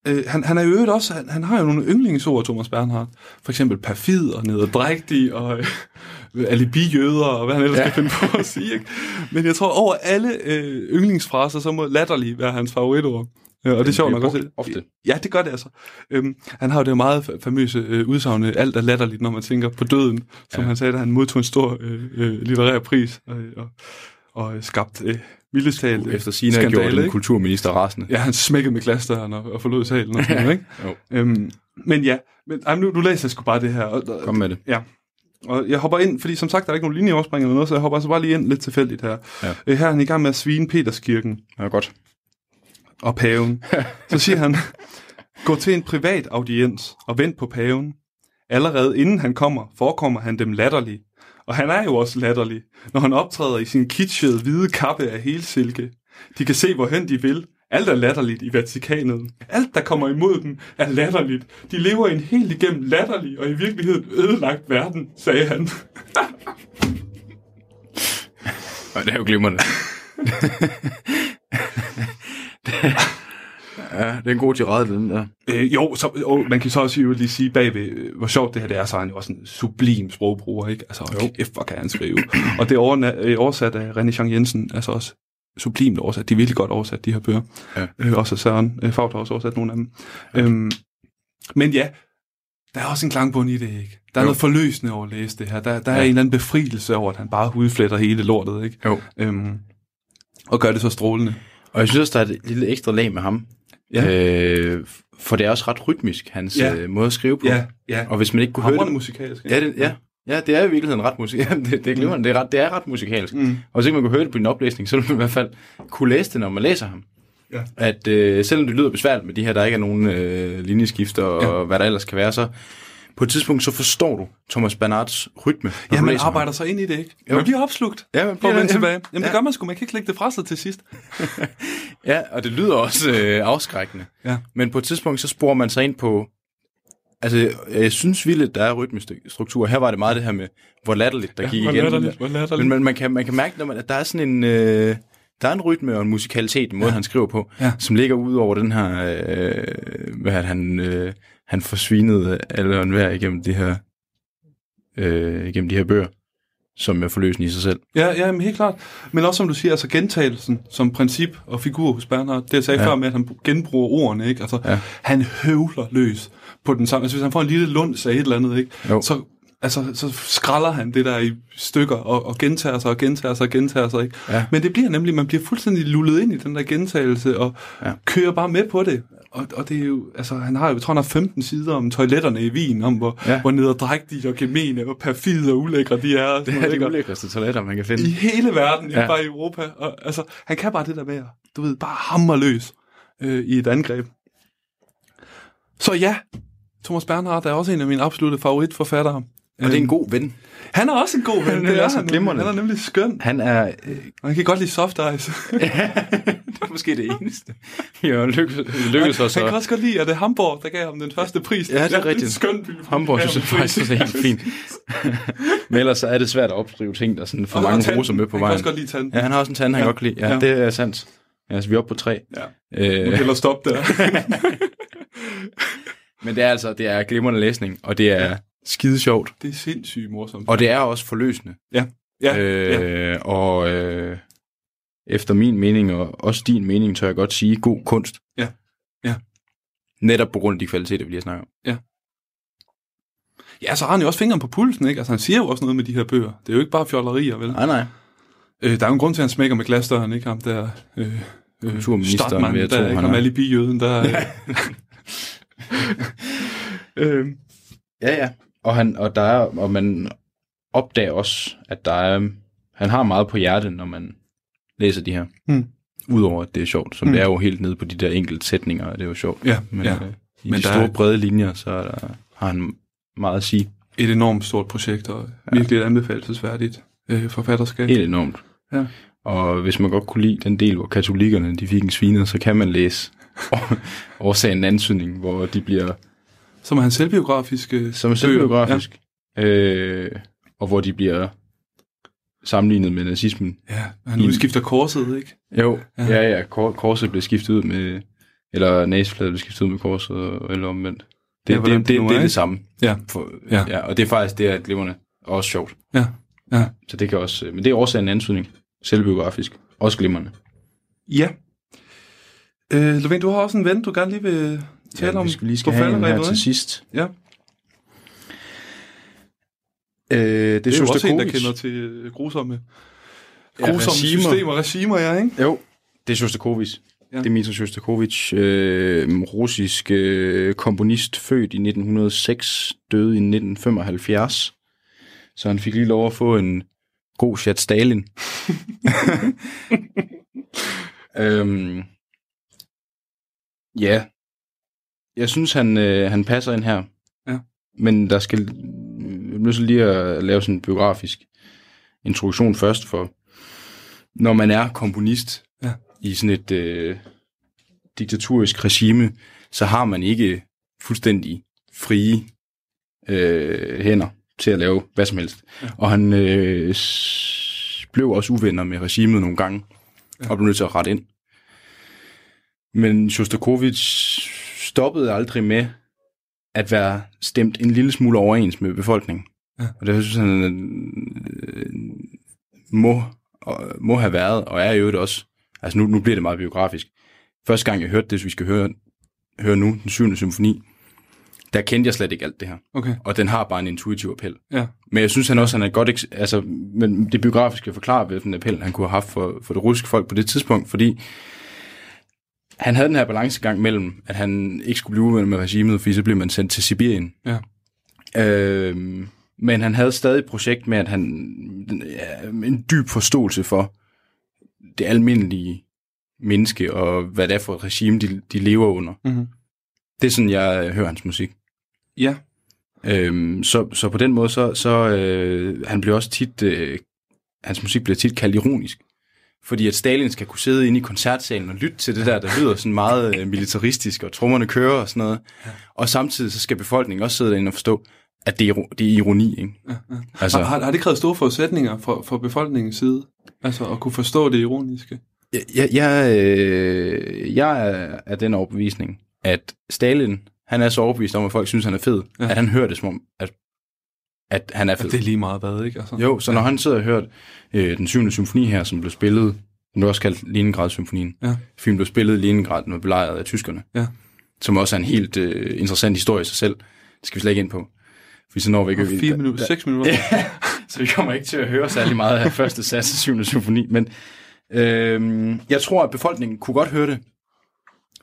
Speaker 2: øh, han, han er jo øvrigt også, han, han har jo nogle yndlingsord, Thomas Bernhardt. For eksempel perfid og nederdrægtig og øh, alibi-jøder og hvad han ellers ja.
Speaker 3: Ja.
Speaker 2: kan finde på at sige. Ikke? Men jeg tror, over alle øh, yndlingsfraser, så må latterlig være hans favoritord. Øh, og det er sjovt nok også.
Speaker 3: ofte.
Speaker 2: Ja, det gør det altså. Øhm, han har jo det meget fa- famøse øh, udsagn, øh, alt er latterligt, når man tænker på døden, som
Speaker 3: Ja.
Speaker 2: han sagde, da han modtog en stor øh, øh, litterær pris og, og øh, skabt øh, vildest talt øh,
Speaker 3: Efter sine har gjort den kulturminister rasende.
Speaker 2: Ja, han smækkede med glasdøren og, og forlod salen og sådan noget, ikke?
Speaker 3: Jo,
Speaker 2: Øhm, men ja, men, ej, nu, nu læser jeg sgu bare det her. Og, og,
Speaker 3: kom med det.
Speaker 2: Ja. Og jeg hopper ind, fordi som sagt, der er ikke nogen linjeoverspring eller noget, så jeg hopper altså bare lige ind lidt tilfældigt her.
Speaker 3: Ja.
Speaker 2: Øh, her er han i gang med at svine Peterskirken
Speaker 3: Ja, godt.
Speaker 2: og paven. Så siger han, gå til en privat audiens og vent på paven. Allerede inden han kommer, forekommer han dem latterlig. Og han er jo også latterlig, når han optræder i sin kitschede hvide kappe af helsilke. De kan se, hvorhen de vil. Alt er latterligt i Vatikanet. Alt, der kommer imod dem, er latterligt. De lever i en helt igennem latterlig og i virkeligheden ødelagt verden, sagde han.
Speaker 3: Det er jo glimrende. ja, det er en god tirade, den der.
Speaker 2: Øh, jo, så, og man kan så også jo lige sige bagved, øh, hvor sjovt det her det er, så er han jo også en sublim sprogbruger, ikke? Altså,
Speaker 3: Jo.
Speaker 2: kæft, hvor kan han skrive. og det er øh, oversat af René Jean Jensen, altså også sublimt oversat. De er virkelig godt oversat, de her bøger.
Speaker 3: Ja.
Speaker 2: Øh, også Søren øh, Fagter har også oversat nogle af dem. Øhm, men ja, der er også en klangbund i det, ikke? Der er
Speaker 3: Jo.
Speaker 2: noget forløsende over at læse det her. Der, der er
Speaker 3: Ja.
Speaker 2: en eller anden befrielse over, at han bare hudfletter hele lortet, ikke?
Speaker 3: Jo.
Speaker 2: Øhm, og gør det så strålende.
Speaker 3: Og jeg synes også, der er et lille ekstra lag med ham.
Speaker 2: Ja.
Speaker 3: Øh, for det er også ret rytmisk, hans
Speaker 2: Ja.
Speaker 3: ja. måde at skrive på.
Speaker 2: Ja, ja.
Speaker 3: Og hvis man ikke kunne høre det...
Speaker 2: musikalsk.
Speaker 3: Ja, det, ja. Ja, det er i virkeligheden ret. Ja, det, det, er glimrende. det, er ret, det er ret musikalsk.
Speaker 2: Mm.
Speaker 3: Og hvis ikke man kunne høre det på din oplæsning, så ville man i hvert fald kunne læse det, når man læser ham.
Speaker 2: Ja.
Speaker 3: At øh, selvom det lyder besværligt med de her, der ikke er nogen øh, linjeskifter og
Speaker 2: Ja.
Speaker 3: hvad der ellers kan være, så på et tidspunkt så forstår du Thomas Bernards rytme.
Speaker 2: Ja, man
Speaker 3: ham.
Speaker 2: arbejder sig ind i det, ikke?
Speaker 3: Jo.
Speaker 2: Man bliver opslugt.
Speaker 3: Ja, man
Speaker 2: For at
Speaker 3: bliver
Speaker 2: vende tilbage.
Speaker 3: Jamen,
Speaker 2: Jamen, det
Speaker 3: ja.
Speaker 2: gør man sgu. Man kan ikke lægge det fra sig til sidst.
Speaker 3: Ja, og det lyder også øh, afskrækkende.
Speaker 2: Ja.
Speaker 3: Men på et tidspunkt, så sporer man sig ind på... Altså, jeg synes vildt, der er rytmestruktur. Her var det meget det her med, hvor latterligt der gik
Speaker 2: hvor
Speaker 3: igen.
Speaker 2: latterligt, hvor latterligt.
Speaker 3: Men man, man, kan, man kan mærke, når man, at der er sådan en... Øh, der er en rytme og en musikalitet, en måde, ja. han skriver på,
Speaker 2: Ja.
Speaker 3: som ligger ud over den her... Øh, hvad er det, han... Øh, han forsvinede alle og enhver igennem de her, øh, igennem de her bøger, som er forløsende i sig selv.
Speaker 2: Ja, ja, men helt klart. Men også som du siger, altså gentagelsen som princip og figur hos Bernhard. Det jeg sagde ja.
Speaker 3: Ja.
Speaker 2: før med, at han genbruger ordene, ikke? Altså, ja.
Speaker 3: Ja.
Speaker 2: han høvler løs på den samme. Altså, hvis han får en lille lunds af et eller andet, ikke?
Speaker 3: Jo.
Speaker 2: Så altså, så skralder han det der i stykker, og, og gentager sig, og gentager sig, og gentager sig, ikke?
Speaker 3: Ja.
Speaker 2: Men det bliver nemlig, man bliver fuldstændig lullet ind i den der gentagelse, og
Speaker 3: Ja.
Speaker 2: kører bare med på det. Og, og det er jo, altså, han har jo, jeg tror, han har 15 sider om toiletterne i Wien, om hvor,
Speaker 3: Ja.
Speaker 2: hvor nederdrægtige og gemene og perfide og ulækre de er. og
Speaker 3: Det er de
Speaker 2: ikke?
Speaker 3: ulækreste toiletter, man kan finde.
Speaker 2: I hele verden, ikke
Speaker 3: Ja.
Speaker 2: bare i Europa. Og, altså, han kan bare det der med, at, du ved, bare hammer løs øh, i et angreb. Så ja, Thomas Bernhardt er også en af mine absolutte favoritforfattere.
Speaker 3: Og det er en god ven.
Speaker 2: Han er også en god ven.
Speaker 3: Han
Speaker 2: det
Speaker 3: er også
Speaker 2: han, han er nemlig skøn.
Speaker 3: Han er... Øh,
Speaker 2: Og han kan godt lide soft ice.
Speaker 3: det er måske det eneste. Ja, lykkes, lykkes os
Speaker 2: Han kan
Speaker 3: så.
Speaker 2: også godt lide, at det er Hamburg, der gav ham den første pris.
Speaker 3: Ja, det er rigtigt.
Speaker 2: en skøn by.
Speaker 3: Hamburg synes jeg faktisk også er helt fint. Men ellers så er det svært at opskrive ting, der sådan for mange roser med på
Speaker 2: Han
Speaker 3: vejen.
Speaker 2: kan også godt lide tanden.
Speaker 3: Ja, han har også en tand, han
Speaker 2: Ja.
Speaker 3: godt kan lide. Ja,
Speaker 2: Ja.
Speaker 3: det er sandt. Ja, altså, vi er oppe på tre.
Speaker 2: Ja.
Speaker 3: Øh,
Speaker 2: Nu kan hellere stoppe der.
Speaker 3: Men det er altså, det er glimrende læsning, og det er skide sjovt.
Speaker 2: det er sindssygt morsomt.
Speaker 3: Og det er også forløsende.
Speaker 2: Ja, ja,
Speaker 3: øh,
Speaker 2: ja.
Speaker 3: Og øh, efter min mening, og også din mening, tør jeg godt sige, god kunst.
Speaker 2: Ja. Ja.
Speaker 3: Netop på grund af de kvaliteter, vi lige har snakket om.
Speaker 2: Ja, så har han jo også fingeren på pulsen, ikke? Altså, han siger jo også noget med de her bøger. Det er jo ikke bare fjollerier, vel?
Speaker 3: Nej, nej.
Speaker 2: Øh, der er jo en grund til, at han smækker med glasdøren, ikke? Ham der... Øh, øh,
Speaker 3: Kulturministeren,
Speaker 2: Stadtmann,
Speaker 3: vil jeg tro,
Speaker 2: der, ikke?
Speaker 3: han er.
Speaker 2: alibi-jøden, der... Øh, øh,
Speaker 3: Ja, ja. Og, han, og, der er, og man opdager også, at der er, han har meget på hjertet, når man læser de her.
Speaker 2: Hmm.
Speaker 3: Udover at det er sjovt, som
Speaker 2: Hmm.
Speaker 3: det er jo helt nede på de der enkelte sætninger, og det er jo sjovt.
Speaker 2: ja,
Speaker 3: Men,
Speaker 2: ja.
Speaker 3: øh, i
Speaker 2: Men
Speaker 3: de store
Speaker 2: er-
Speaker 3: brede linjer, så er der, har han meget at sige.
Speaker 2: Et enormt stort projekt, og virkelig et anbefalesværdigt øh, forfatterskab.
Speaker 3: Helt enormt.
Speaker 2: Ja.
Speaker 3: Og hvis man godt kunne lide den del, hvor katolikkerne de fik en sviner, så kan man læse årsagen ansøgning, hvor de bliver
Speaker 2: Som er hans selvbiografiske
Speaker 3: som er selvbiografisk, ja. øh, og hvor de bliver sammenlignet med nazismen.
Speaker 2: Ja, han udskifter korset, ikke?
Speaker 3: Jo,
Speaker 2: Ja.
Speaker 3: ja, ja, kor- korset blev skiftet ud med, eller næsefladet blev skiftet ud med korset, eller omvendt. Det,
Speaker 2: Ja,
Speaker 3: det,
Speaker 2: det
Speaker 3: det, det,
Speaker 2: er,
Speaker 3: det samme.
Speaker 2: Ja.
Speaker 3: For,
Speaker 2: Ja.
Speaker 3: ja. Og det er faktisk, det er glimrende, og også sjovt.
Speaker 2: Ja, ja.
Speaker 3: Så det kan også, men det er årsagen ansøgning, selvbiografisk, også glimrende.
Speaker 2: Ja. Øh, Lovén, du har også en ven, du gerne lige vil tale
Speaker 3: ja,
Speaker 2: om
Speaker 3: vi skal lige skal have en her til sidst.
Speaker 2: Ja.
Speaker 3: Øh, det er,
Speaker 2: Det er jo også en, der kender til øh, grusomme,
Speaker 3: Ja,
Speaker 2: grusomme
Speaker 3: regimer.
Speaker 2: systemer regimer, ja, ikke?
Speaker 3: Jo, det er Shostakovich.
Speaker 2: Ja.
Speaker 3: Dmitri Shostakovich, øh, russisk øh, komponist, født i 1906, døde i 1975. Så han fik lige lov at få en god chat Stalin. øhm, ja, jeg synes, han, øh, han passer ind her.
Speaker 2: Ja.
Speaker 3: Men der skal jeg bliver så lige at lave sådan en biografisk introduktion først for, når man er komponist
Speaker 2: Ja.
Speaker 3: i sådan et øh, diktaturisk regime, så har man ikke fuldstændig frie øh, hænder til at lave hvad som helst.
Speaker 2: Ja.
Speaker 3: Og han øh, blev også uvenner med regimet nogle gange,
Speaker 2: Ja.
Speaker 3: og blev nødt til at rette ind. Men Shostakovich stoppede aldrig med at være stemt en lille smule overens med befolkningen.
Speaker 2: Ja.
Speaker 3: Og det synes han øh, må, og, må have været, og er jo det også. Altså nu, nu bliver det meget biografisk. Første gang jeg hørte det, så vi skal høre, høre nu, den syvende symfoni, der kendte jeg slet ikke alt det her.
Speaker 2: Okay,
Speaker 3: Og den har bare en intuitiv appel.
Speaker 2: ja.
Speaker 3: Men jeg synes han også, han er godt altså, men det biografiske forklarer, hvilken appel han kunne have haft for, for det russiske folk på det tidspunkt, fordi han havde den her balancegang mellem, at han ikke skulle blive uvenner med regimet, fordi så blev man sendt til Sibirien.
Speaker 2: Ja.
Speaker 3: Øhm, men han havde stadig et projekt med, at han ja, en dyb forståelse for det almindelige menneske, og hvad det er for et regime, de, de lever under.
Speaker 2: Mm-hmm.
Speaker 3: Det er sådan, jeg hører hans musik.
Speaker 2: Ja,
Speaker 3: Øhm, så, så på den måde, så, så øh, han bliver også tit, øh, hans musik bliver tit kaldt ironisk. Fordi at Stalin skal kunne sidde inde i koncertsalen og lytte til det der, der lyder sådan meget øh, militaristisk, og trommerne kører og sådan noget. Og samtidig så skal befolkningen også sidde derinde og forstå, at det er, det er ironi, ikke?
Speaker 2: ja, ja.
Speaker 3: Altså,
Speaker 2: Har, har, det krævet store forudsætninger for, for befolkningens side? Altså at kunne forstå det ironiske?
Speaker 3: jeg, jeg, øh, jeg er af den overbevisning, at Stalin, han er så overbevist om, at folk synes, han er fed,
Speaker 2: ja.
Speaker 3: at han hører det som om, at, at han er fed.
Speaker 2: At det er lige meget hvad, ikke? Altså,
Speaker 3: Jo, så når han sidder og hørt øh, den syvende symfoni her, som blev spillet, den blev også kaldt Leningrad-symfonien.
Speaker 2: Ja.
Speaker 3: Filmen blev spillet i Leningrad, den var belejret af tyskerne.
Speaker 2: Ja.
Speaker 3: Som også er en helt øh, interessant historie i sig selv. Det skal vi slet ikke ind på. For så når vi ikke...
Speaker 2: Fire minutter, seks minutter.
Speaker 3: Ja, så vi kommer ikke til at høre særlig meget af første sats af 7. symfoni, men øhm, jeg tror, at befolkningen kunne godt høre det,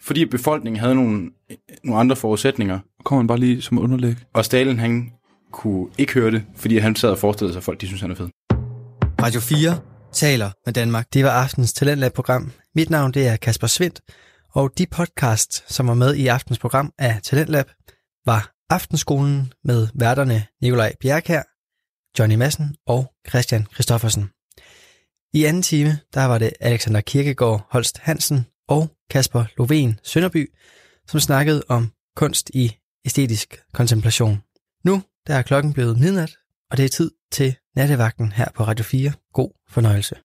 Speaker 3: fordi befolkningen havde nogle, nogle andre forudsætninger,
Speaker 2: Kommer han bare lige som underlæg.
Speaker 3: og Stalin han kunne ikke høre det, fordi han sad og forestillede sig, at folk de synes, han er fed.
Speaker 1: Radio 4 taler med Danmark. Det var aftens Talentlab-program. Mit navn det er Kasper Svendt, og de podcast, som var med i aftens program af Talentlab, var Aftenskolen med værterne Nikolaj Bjerkær, Johnny Madsen og Christian Christoffersen. I anden time, der var det Alexander Kirkegaard Holst Hansen og Kasper Loven Sønderby, som snakkede om kunst i æstetisk kontemplation. Nu der er klokken blevet midnat, og det er tid til nattevagten her på Radio 4. God fornøjelse.